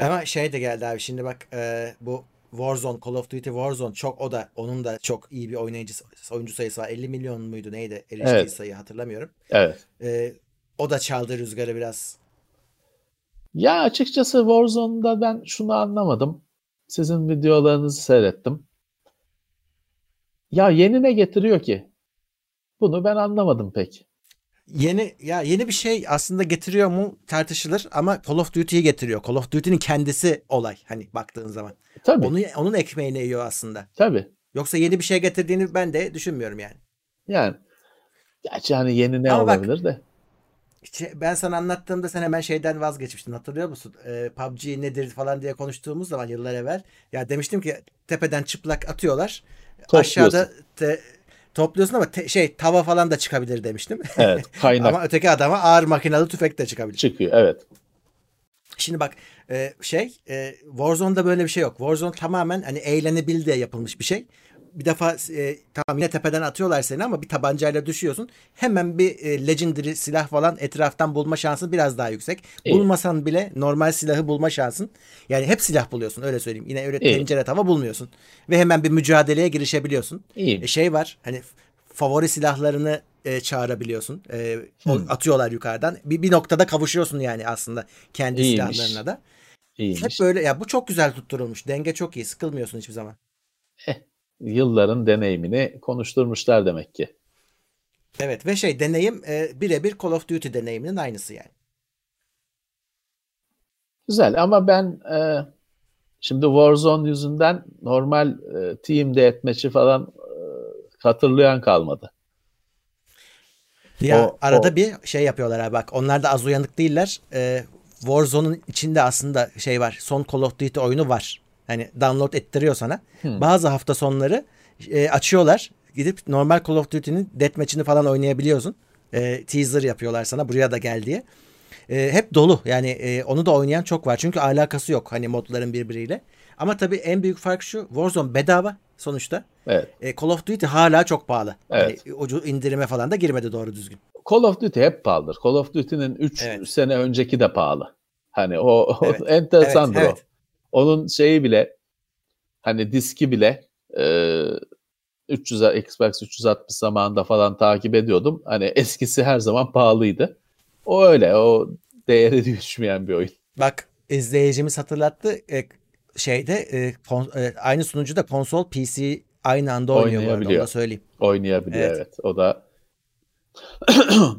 Ama şey de geldi abi şimdi bak e, bu Warzone, Call of Duty Warzone çok o da onun da çok iyi bir oynayıcı oyuncu sayısı var. 50 milyon muydu neydi eriştiği evet. sayı hatırlamıyorum. Evet. Ee, o da çaldı rüzgarı biraz. Ya açıkçası Warzone'da ben şunu anlamadım. Sizin videolarınızı seyrettim. Ya yeni ne getiriyor ki? Bunu ben anlamadım pek yeni ya yeni bir şey aslında getiriyor mu tartışılır ama Call of Duty'yi getiriyor. Call of Duty'nin kendisi olay hani baktığın zaman. Tabii. Onu, onun ekmeğini yiyor aslında. Tabii. Yoksa yeni bir şey getirdiğini ben de düşünmüyorum yani. Yani gerçi hani yeni ne ama olabilir bak, de. Ben sana anlattığımda sen hemen şeyden vazgeçmiştin hatırlıyor musun? Ee, PUBG nedir falan diye konuştuğumuz zaman yıllar evvel. Ya demiştim ki tepeden çıplak atıyorlar. Top Aşağıda te, topluyorsun ama te- şey tava falan da çıkabilir demiştim. Evet kaynak. ama öteki adama ağır makinalı tüfek de çıkabilir. Çıkıyor evet. Şimdi bak e, şey e, Warzone'da böyle bir şey yok. Warzone tamamen hani eğlenebil diye yapılmış bir şey. Bir defa e, tamam yine tepeden atıyorlar seni ama bir tabancayla düşüyorsun. Hemen bir e, legendary silah falan etraftan bulma şansın biraz daha yüksek. İyi. Bulmasan bile normal silahı bulma şansın. Yani hep silah buluyorsun öyle söyleyeyim. Yine öyle İyi. tencere tava bulmuyorsun. Ve hemen bir mücadeleye girişebiliyorsun. İyi. E, şey var hani favori silahlarını e, çağırabiliyorsun. E, Hmm. atıyorlar yukarıdan. Bir, bir noktada kavuşuyorsun yani aslında kendi İyiymiş. silahlarına da. İyiymiş. Hep böyle ya bu çok güzel tutturulmuş. Denge çok iyi. Sıkılmıyorsun hiçbir zaman. Yılların deneyimini konuşturmuşlar demek ki. Evet ve şey deneyim e, birebir Call of Duty deneyiminin aynısı yani. Güzel ama ben e, şimdi Warzone yüzünden normal e, team deathmatch'i falan e, hatırlayan kalmadı. Ya O- arada o- bir şey yapıyorlar abi bak. Onlar da az uyanık değiller. E, Warzone'un içinde aslında şey var. Son Call of Duty oyunu var. Hani download ettiriyor sana. Hmm. Bazı hafta sonları e, açıyorlar. Gidip normal Call of Duty'nin deathmatch'ini falan oynayabiliyorsun. E, teaser yapıyorlar sana buraya da gel diye. E, hep dolu. Yani e, onu da oynayan çok var. Çünkü alakası yok hani modların birbiriyle. Ama tabii en büyük fark şu. Warzone bedava sonuçta. Evet. E, Call of Duty hala çok pahalı. Evet. Hani ucu indirime falan da girmedi doğru düzgün. Call of Duty hep pahalıdır. Call of Duty'nin 3 Evet. sene önceki de pahalı. Hani o, o Evet. enteresandır Evet, o. Onun şeyi bile hani diski bile e, 300 Xbox 360 zamanında falan takip ediyordum. Hani eskisi her zaman pahalıydı. O öyle. O değeri düşmeyen bir oyun. Bak izleyicimiz hatırlattı. E, şeyde e, kon- e, aynı sunucuda konsol PC aynı anda oynuyor arada. Onu Oynayabiliyor. da söyleyeyim. Oynayabiliyor evet. Evet. O da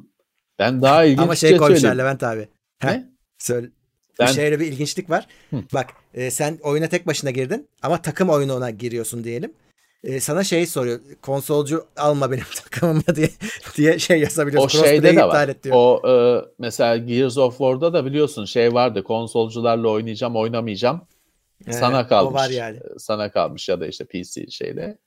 ben daha ilginç Ama şey şey koymuşlar söyleyeyim. Levent abi. Ne? Söyle. Ben- Bir şeyle bir ilginçlik var. Hı. Bak e, sen oyuna tek başına girdin ama takım oyununa giriyorsun diyelim. E, sana şey soruyor. Konsolcu alma benim takımımı diye diye şey yazabiliyorsun. O şeyde de var. et diyor. O e, mesela Gears of War'da da biliyorsun şey vardı. Konsolcularla oynayacağım, oynamayacağım. He, sana o kalmış. var yani. Sana kalmış ya da işte PC şeyde.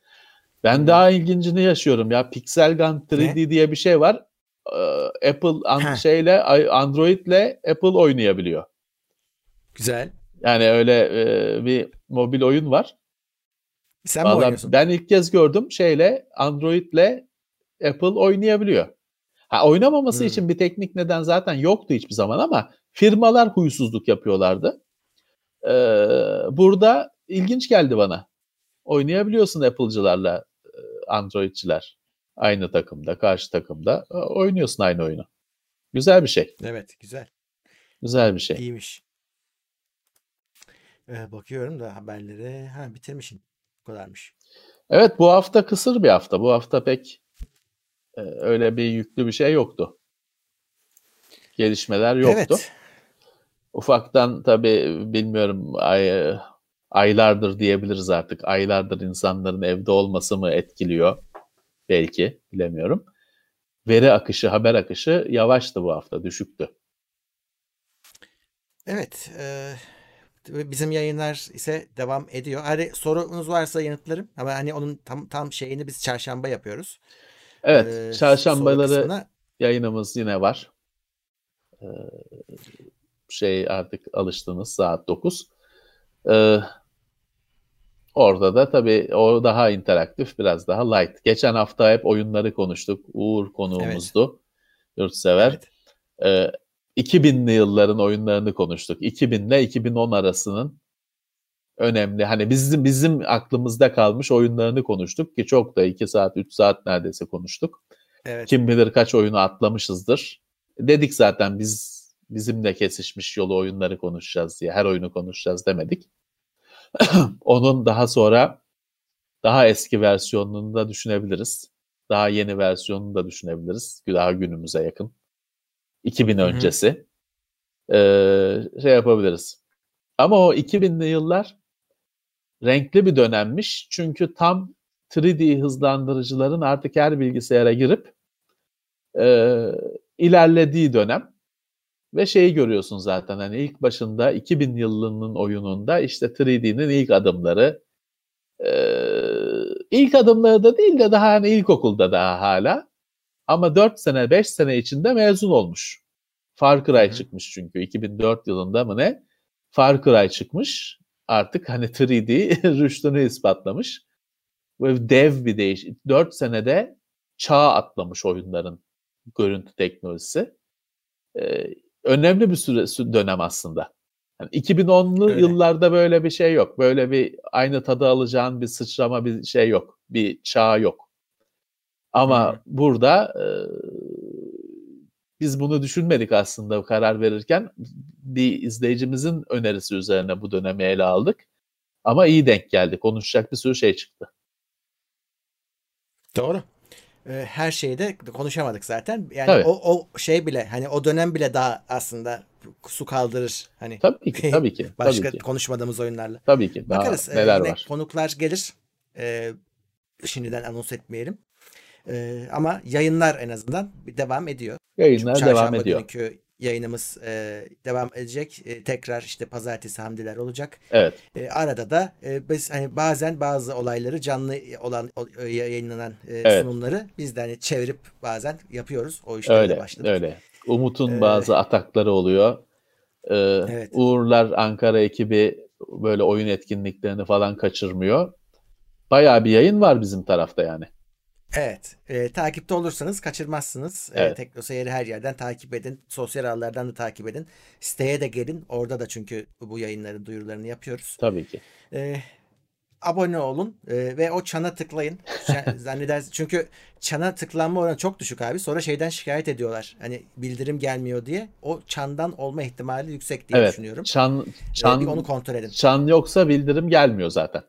Ben daha ilgincini yaşıyorum ya. Pixel Gun 3D diye bir şey var. Ee, Apple an- şeyle Android'le Apple oynayabiliyor. Güzel. Yani öyle e, bir mobil oyun var. Sen mi Vallahi oynuyorsun? ben ilk kez gördüm şeyle Android'le Apple oynayabiliyor. Ha oynamaması Hmm. için bir teknik neden zaten yoktu hiçbir zaman ama firmalar huysuzluk yapıyorlardı. Ee, burada ilginç geldi bana. Oynayabiliyorsun Apple'cılarla e, Android'ciler. Aynı takımda, karşı takımda e, oynuyorsun aynı oyunu. Güzel bir şey. Evet güzel. Güzel bir şey. İyiymiş. Ee, bakıyorum da haberlere. Ha bitirmişsin. Bu kadarmış. Evet bu hafta kısır bir hafta. Bu hafta pek e, öyle bir yüklü bir şey yoktu. Gelişmeler yoktu. Evet. Ufaktan tabii bilmiyorum ay, aylardır diyebiliriz artık. Aylardır insanların evde olması mı etkiliyor? Belki bilemiyorum. Veri akışı, haber akışı yavaştı bu hafta, düşüktü. Evet. e, bizim yayınlar ise devam ediyor. Hani sorunuz varsa yanıtlarım. Ama hani onun tam tam şeyini biz çarşamba yapıyoruz. Evet, Ee, çarşambaları yayınımız yine var. Ee, şey artık alıştınız saat 9. Ee, orada da tabii o daha interaktif, biraz daha light. Geçen hafta hep oyunları konuştuk. Uğur konuğumuzdu. Yurtsever. Evet. Ee, 2000'li yılların oyunlarını konuştuk. 2000 ile 2010 arasının önemli hani bizim bizim aklımızda kalmış oyunlarını konuştuk ki çok da 2 saat 3 saat neredeyse konuştuk. Evet. Kim bilir kaç oyunu atlamışızdır. Dedik zaten biz bizimle kesişmiş yolu oyunları konuşacağız diye her oyunu konuşacağız demedik. Onun daha sonra daha eski versiyonunu da düşünebiliriz. Daha yeni versiyonunu da düşünebiliriz. Daha günümüze yakın. 2000 Hı hı. öncesi. Ee, şey yapabiliriz. Ama o 2000'li yıllar renkli bir dönemmiş. Çünkü tam 3D hızlandırıcıların artık her bilgisayara girip e, ilerlediği dönem ve şeyi görüyorsun zaten hani ilk başında 2000 yılının oyununda işte 3D'nin ilk adımları Ee, ilk adımları da değil de daha hani ilkokulda daha hala. Ama 4 sene 5 sene içinde mezun olmuş. Far Cry çıkmış çünkü 2004 yılında mı ne? Far Cry çıkmış. Artık hani 3D rüştünü ispatlamış. Ve dev bir değiş. 4 senede çağ atlamış oyunların görüntü teknolojisi. Ee, önemli bir süre dönem aslında. Yani 2010'lu Öyle. yıllarda böyle bir şey yok. Böyle bir aynı tadı alacağın bir sıçrama bir şey yok. Bir çağ yok. Ama burada e, biz bunu düşünmedik aslında karar verirken. Bir izleyicimizin önerisi üzerine bu dönemi ele aldık. Ama iyi denk geldi. Konuşacak bir sürü şey çıktı. Doğru. Her şeyi de konuşamadık zaten. Yani Tabii. o, o şey bile hani o dönem bile daha aslında su kaldırır. Hani tabii ki, tabii ki. başka tabii ki. konuşmadığımız oyunlarla. Tabii ki. Daha Bakarız. Neler var. Konuklar gelir. Ee, şimdiden anons etmeyelim. Ee, ama yayınlar en azından devam ediyor. Yayınlar Çarşamba devam ediyor. Günkü yayınımız e, devam edecek. E, tekrar işte pazartesi hamdiler olacak. Evet. E, arada da e, biz hani bazen bazı olayları canlı olan o, yayınlanan e, evet. sunumları biz de hani çevirip bazen yapıyoruz. O işlere öyle, başladık. Öyle. Umut'un ee, bazı atakları oluyor. Ee, evet. Uğurlar Ankara ekibi böyle oyun etkinliklerini falan kaçırmıyor. Bayağı bir yayın var bizim tarafta yani. Evet. E, takipte olursanız kaçırmazsınız. Evet. E, Teknoseyir'i her yerden takip edin. Sosyal ağlardan da takip edin. Siteye de gelin. Orada da çünkü bu yayınların duyurularını yapıyoruz. Tabii ki. E, abone olun e, ve o çana tıklayın. Zannedersiniz. Çünkü çana tıklanma oranı çok düşük abi. Sonra şeyden şikayet ediyorlar. Hani bildirim gelmiyor diye. O çandan olma ihtimali yüksek diye evet, düşünüyorum. Çan, çan, ee, onu kontrol edin. Çan yoksa bildirim gelmiyor zaten.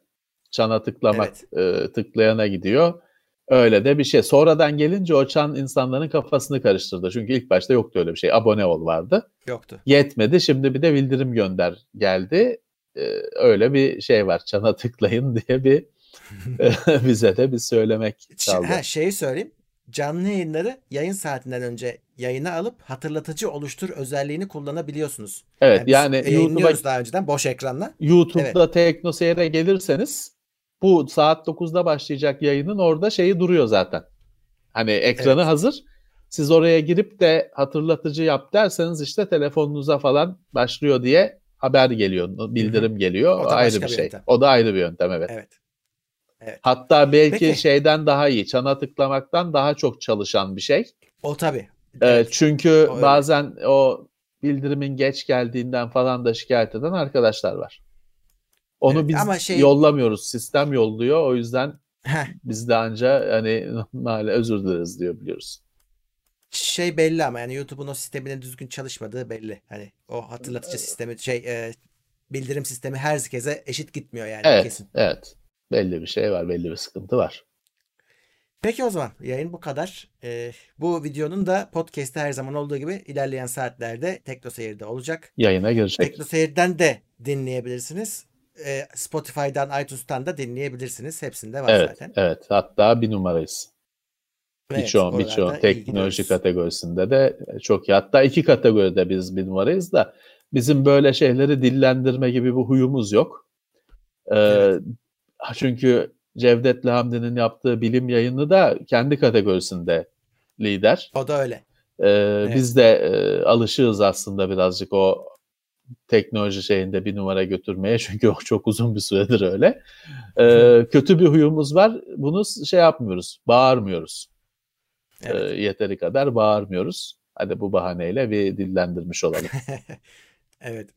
Çana tıklamak evet. e, tıklayana gidiyor. Öyle de bir şey. Sonradan gelince o çan insanların kafasını karıştırdı. Çünkü ilk başta yoktu öyle bir şey. Abone ol vardı. Yoktu. Yetmedi. Şimdi bir de bildirim gönder geldi. Ee, öyle bir şey var. Çana tıklayın diye bir bize de bir söylemek çaldı. Ha, şeyi söyleyeyim. Canlı yayınları yayın saatinden önce yayına alıp hatırlatıcı oluştur özelliğini kullanabiliyorsunuz. Evet yani, yani YouTube'a daha önceden boş ekranla. YouTube'da evet. Teknoseyir'e gelirseniz bu saat 9'da başlayacak yayının orada şeyi duruyor zaten. Hani ekranı evet. hazır. Siz oraya girip de hatırlatıcı yap derseniz işte telefonunuza falan başlıyor diye haber geliyor, bildirim geliyor. O, ayrı bir şey. Yöntem. O da ayrı bir yöntem evet. Evet. Evet. Hatta belki Peki. şeyden daha iyi, çana tıklamaktan daha çok çalışan bir şey. O tabii. Evet. çünkü o bazen o bildirimin geç geldiğinden falan da şikayet eden arkadaşlar var. Onu evet, biz ama şey... yollamıyoruz. Sistem yolluyor. O yüzden biz de anca hani maalesef özür dileriz diyor biliyoruz. Şey belli ama yani YouTube'un o sisteminin düzgün çalışmadığı belli. Hani o hatırlatıcı sistemi şey e, bildirim sistemi herkese eşit gitmiyor yani evet, kesin. Evet. Belli bir şey var, belli bir sıkıntı var. Peki o zaman yayın bu kadar. Ee, bu videonun da podcast'te her zaman olduğu gibi ilerleyen saatlerde Tekno Seyir'de olacak. Yayına girecek. Tekno Seyir'den de dinleyebilirsiniz e, Spotify'dan, iTunes'tan da dinleyebilirsiniz. Hepsinde var evet, zaten. Evet, hatta bir numarayız. Evet, birçok birçok teknoloji kategorisinde de çok iyi. Hatta iki kategoride biz bir numarayız da bizim böyle şeyleri dillendirme gibi bir huyumuz yok. Ee, evet. Çünkü Cevdet Hamdi'nin yaptığı bilim yayını da kendi kategorisinde lider. O da öyle. Ee, evet. Biz de e, alışığız aslında birazcık o teknoloji şeyinde bir numara götürmeye çünkü o çok uzun bir süredir öyle. Ee, kötü bir huyumuz var. Bunu şey yapmıyoruz, bağırmıyoruz. Ee, evet. Ee, yeteri kadar bağırmıyoruz. Hadi bu bahaneyle bir dillendirmiş olalım. evet.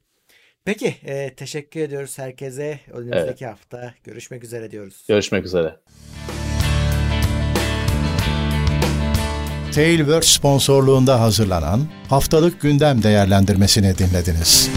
Peki, e, teşekkür ediyoruz herkese. Önümüzdeki evet. hafta görüşmek üzere diyoruz. Görüşmek üzere. Tailwords sponsorluğunda hazırlanan haftalık gündem değerlendirmesini dinlediniz.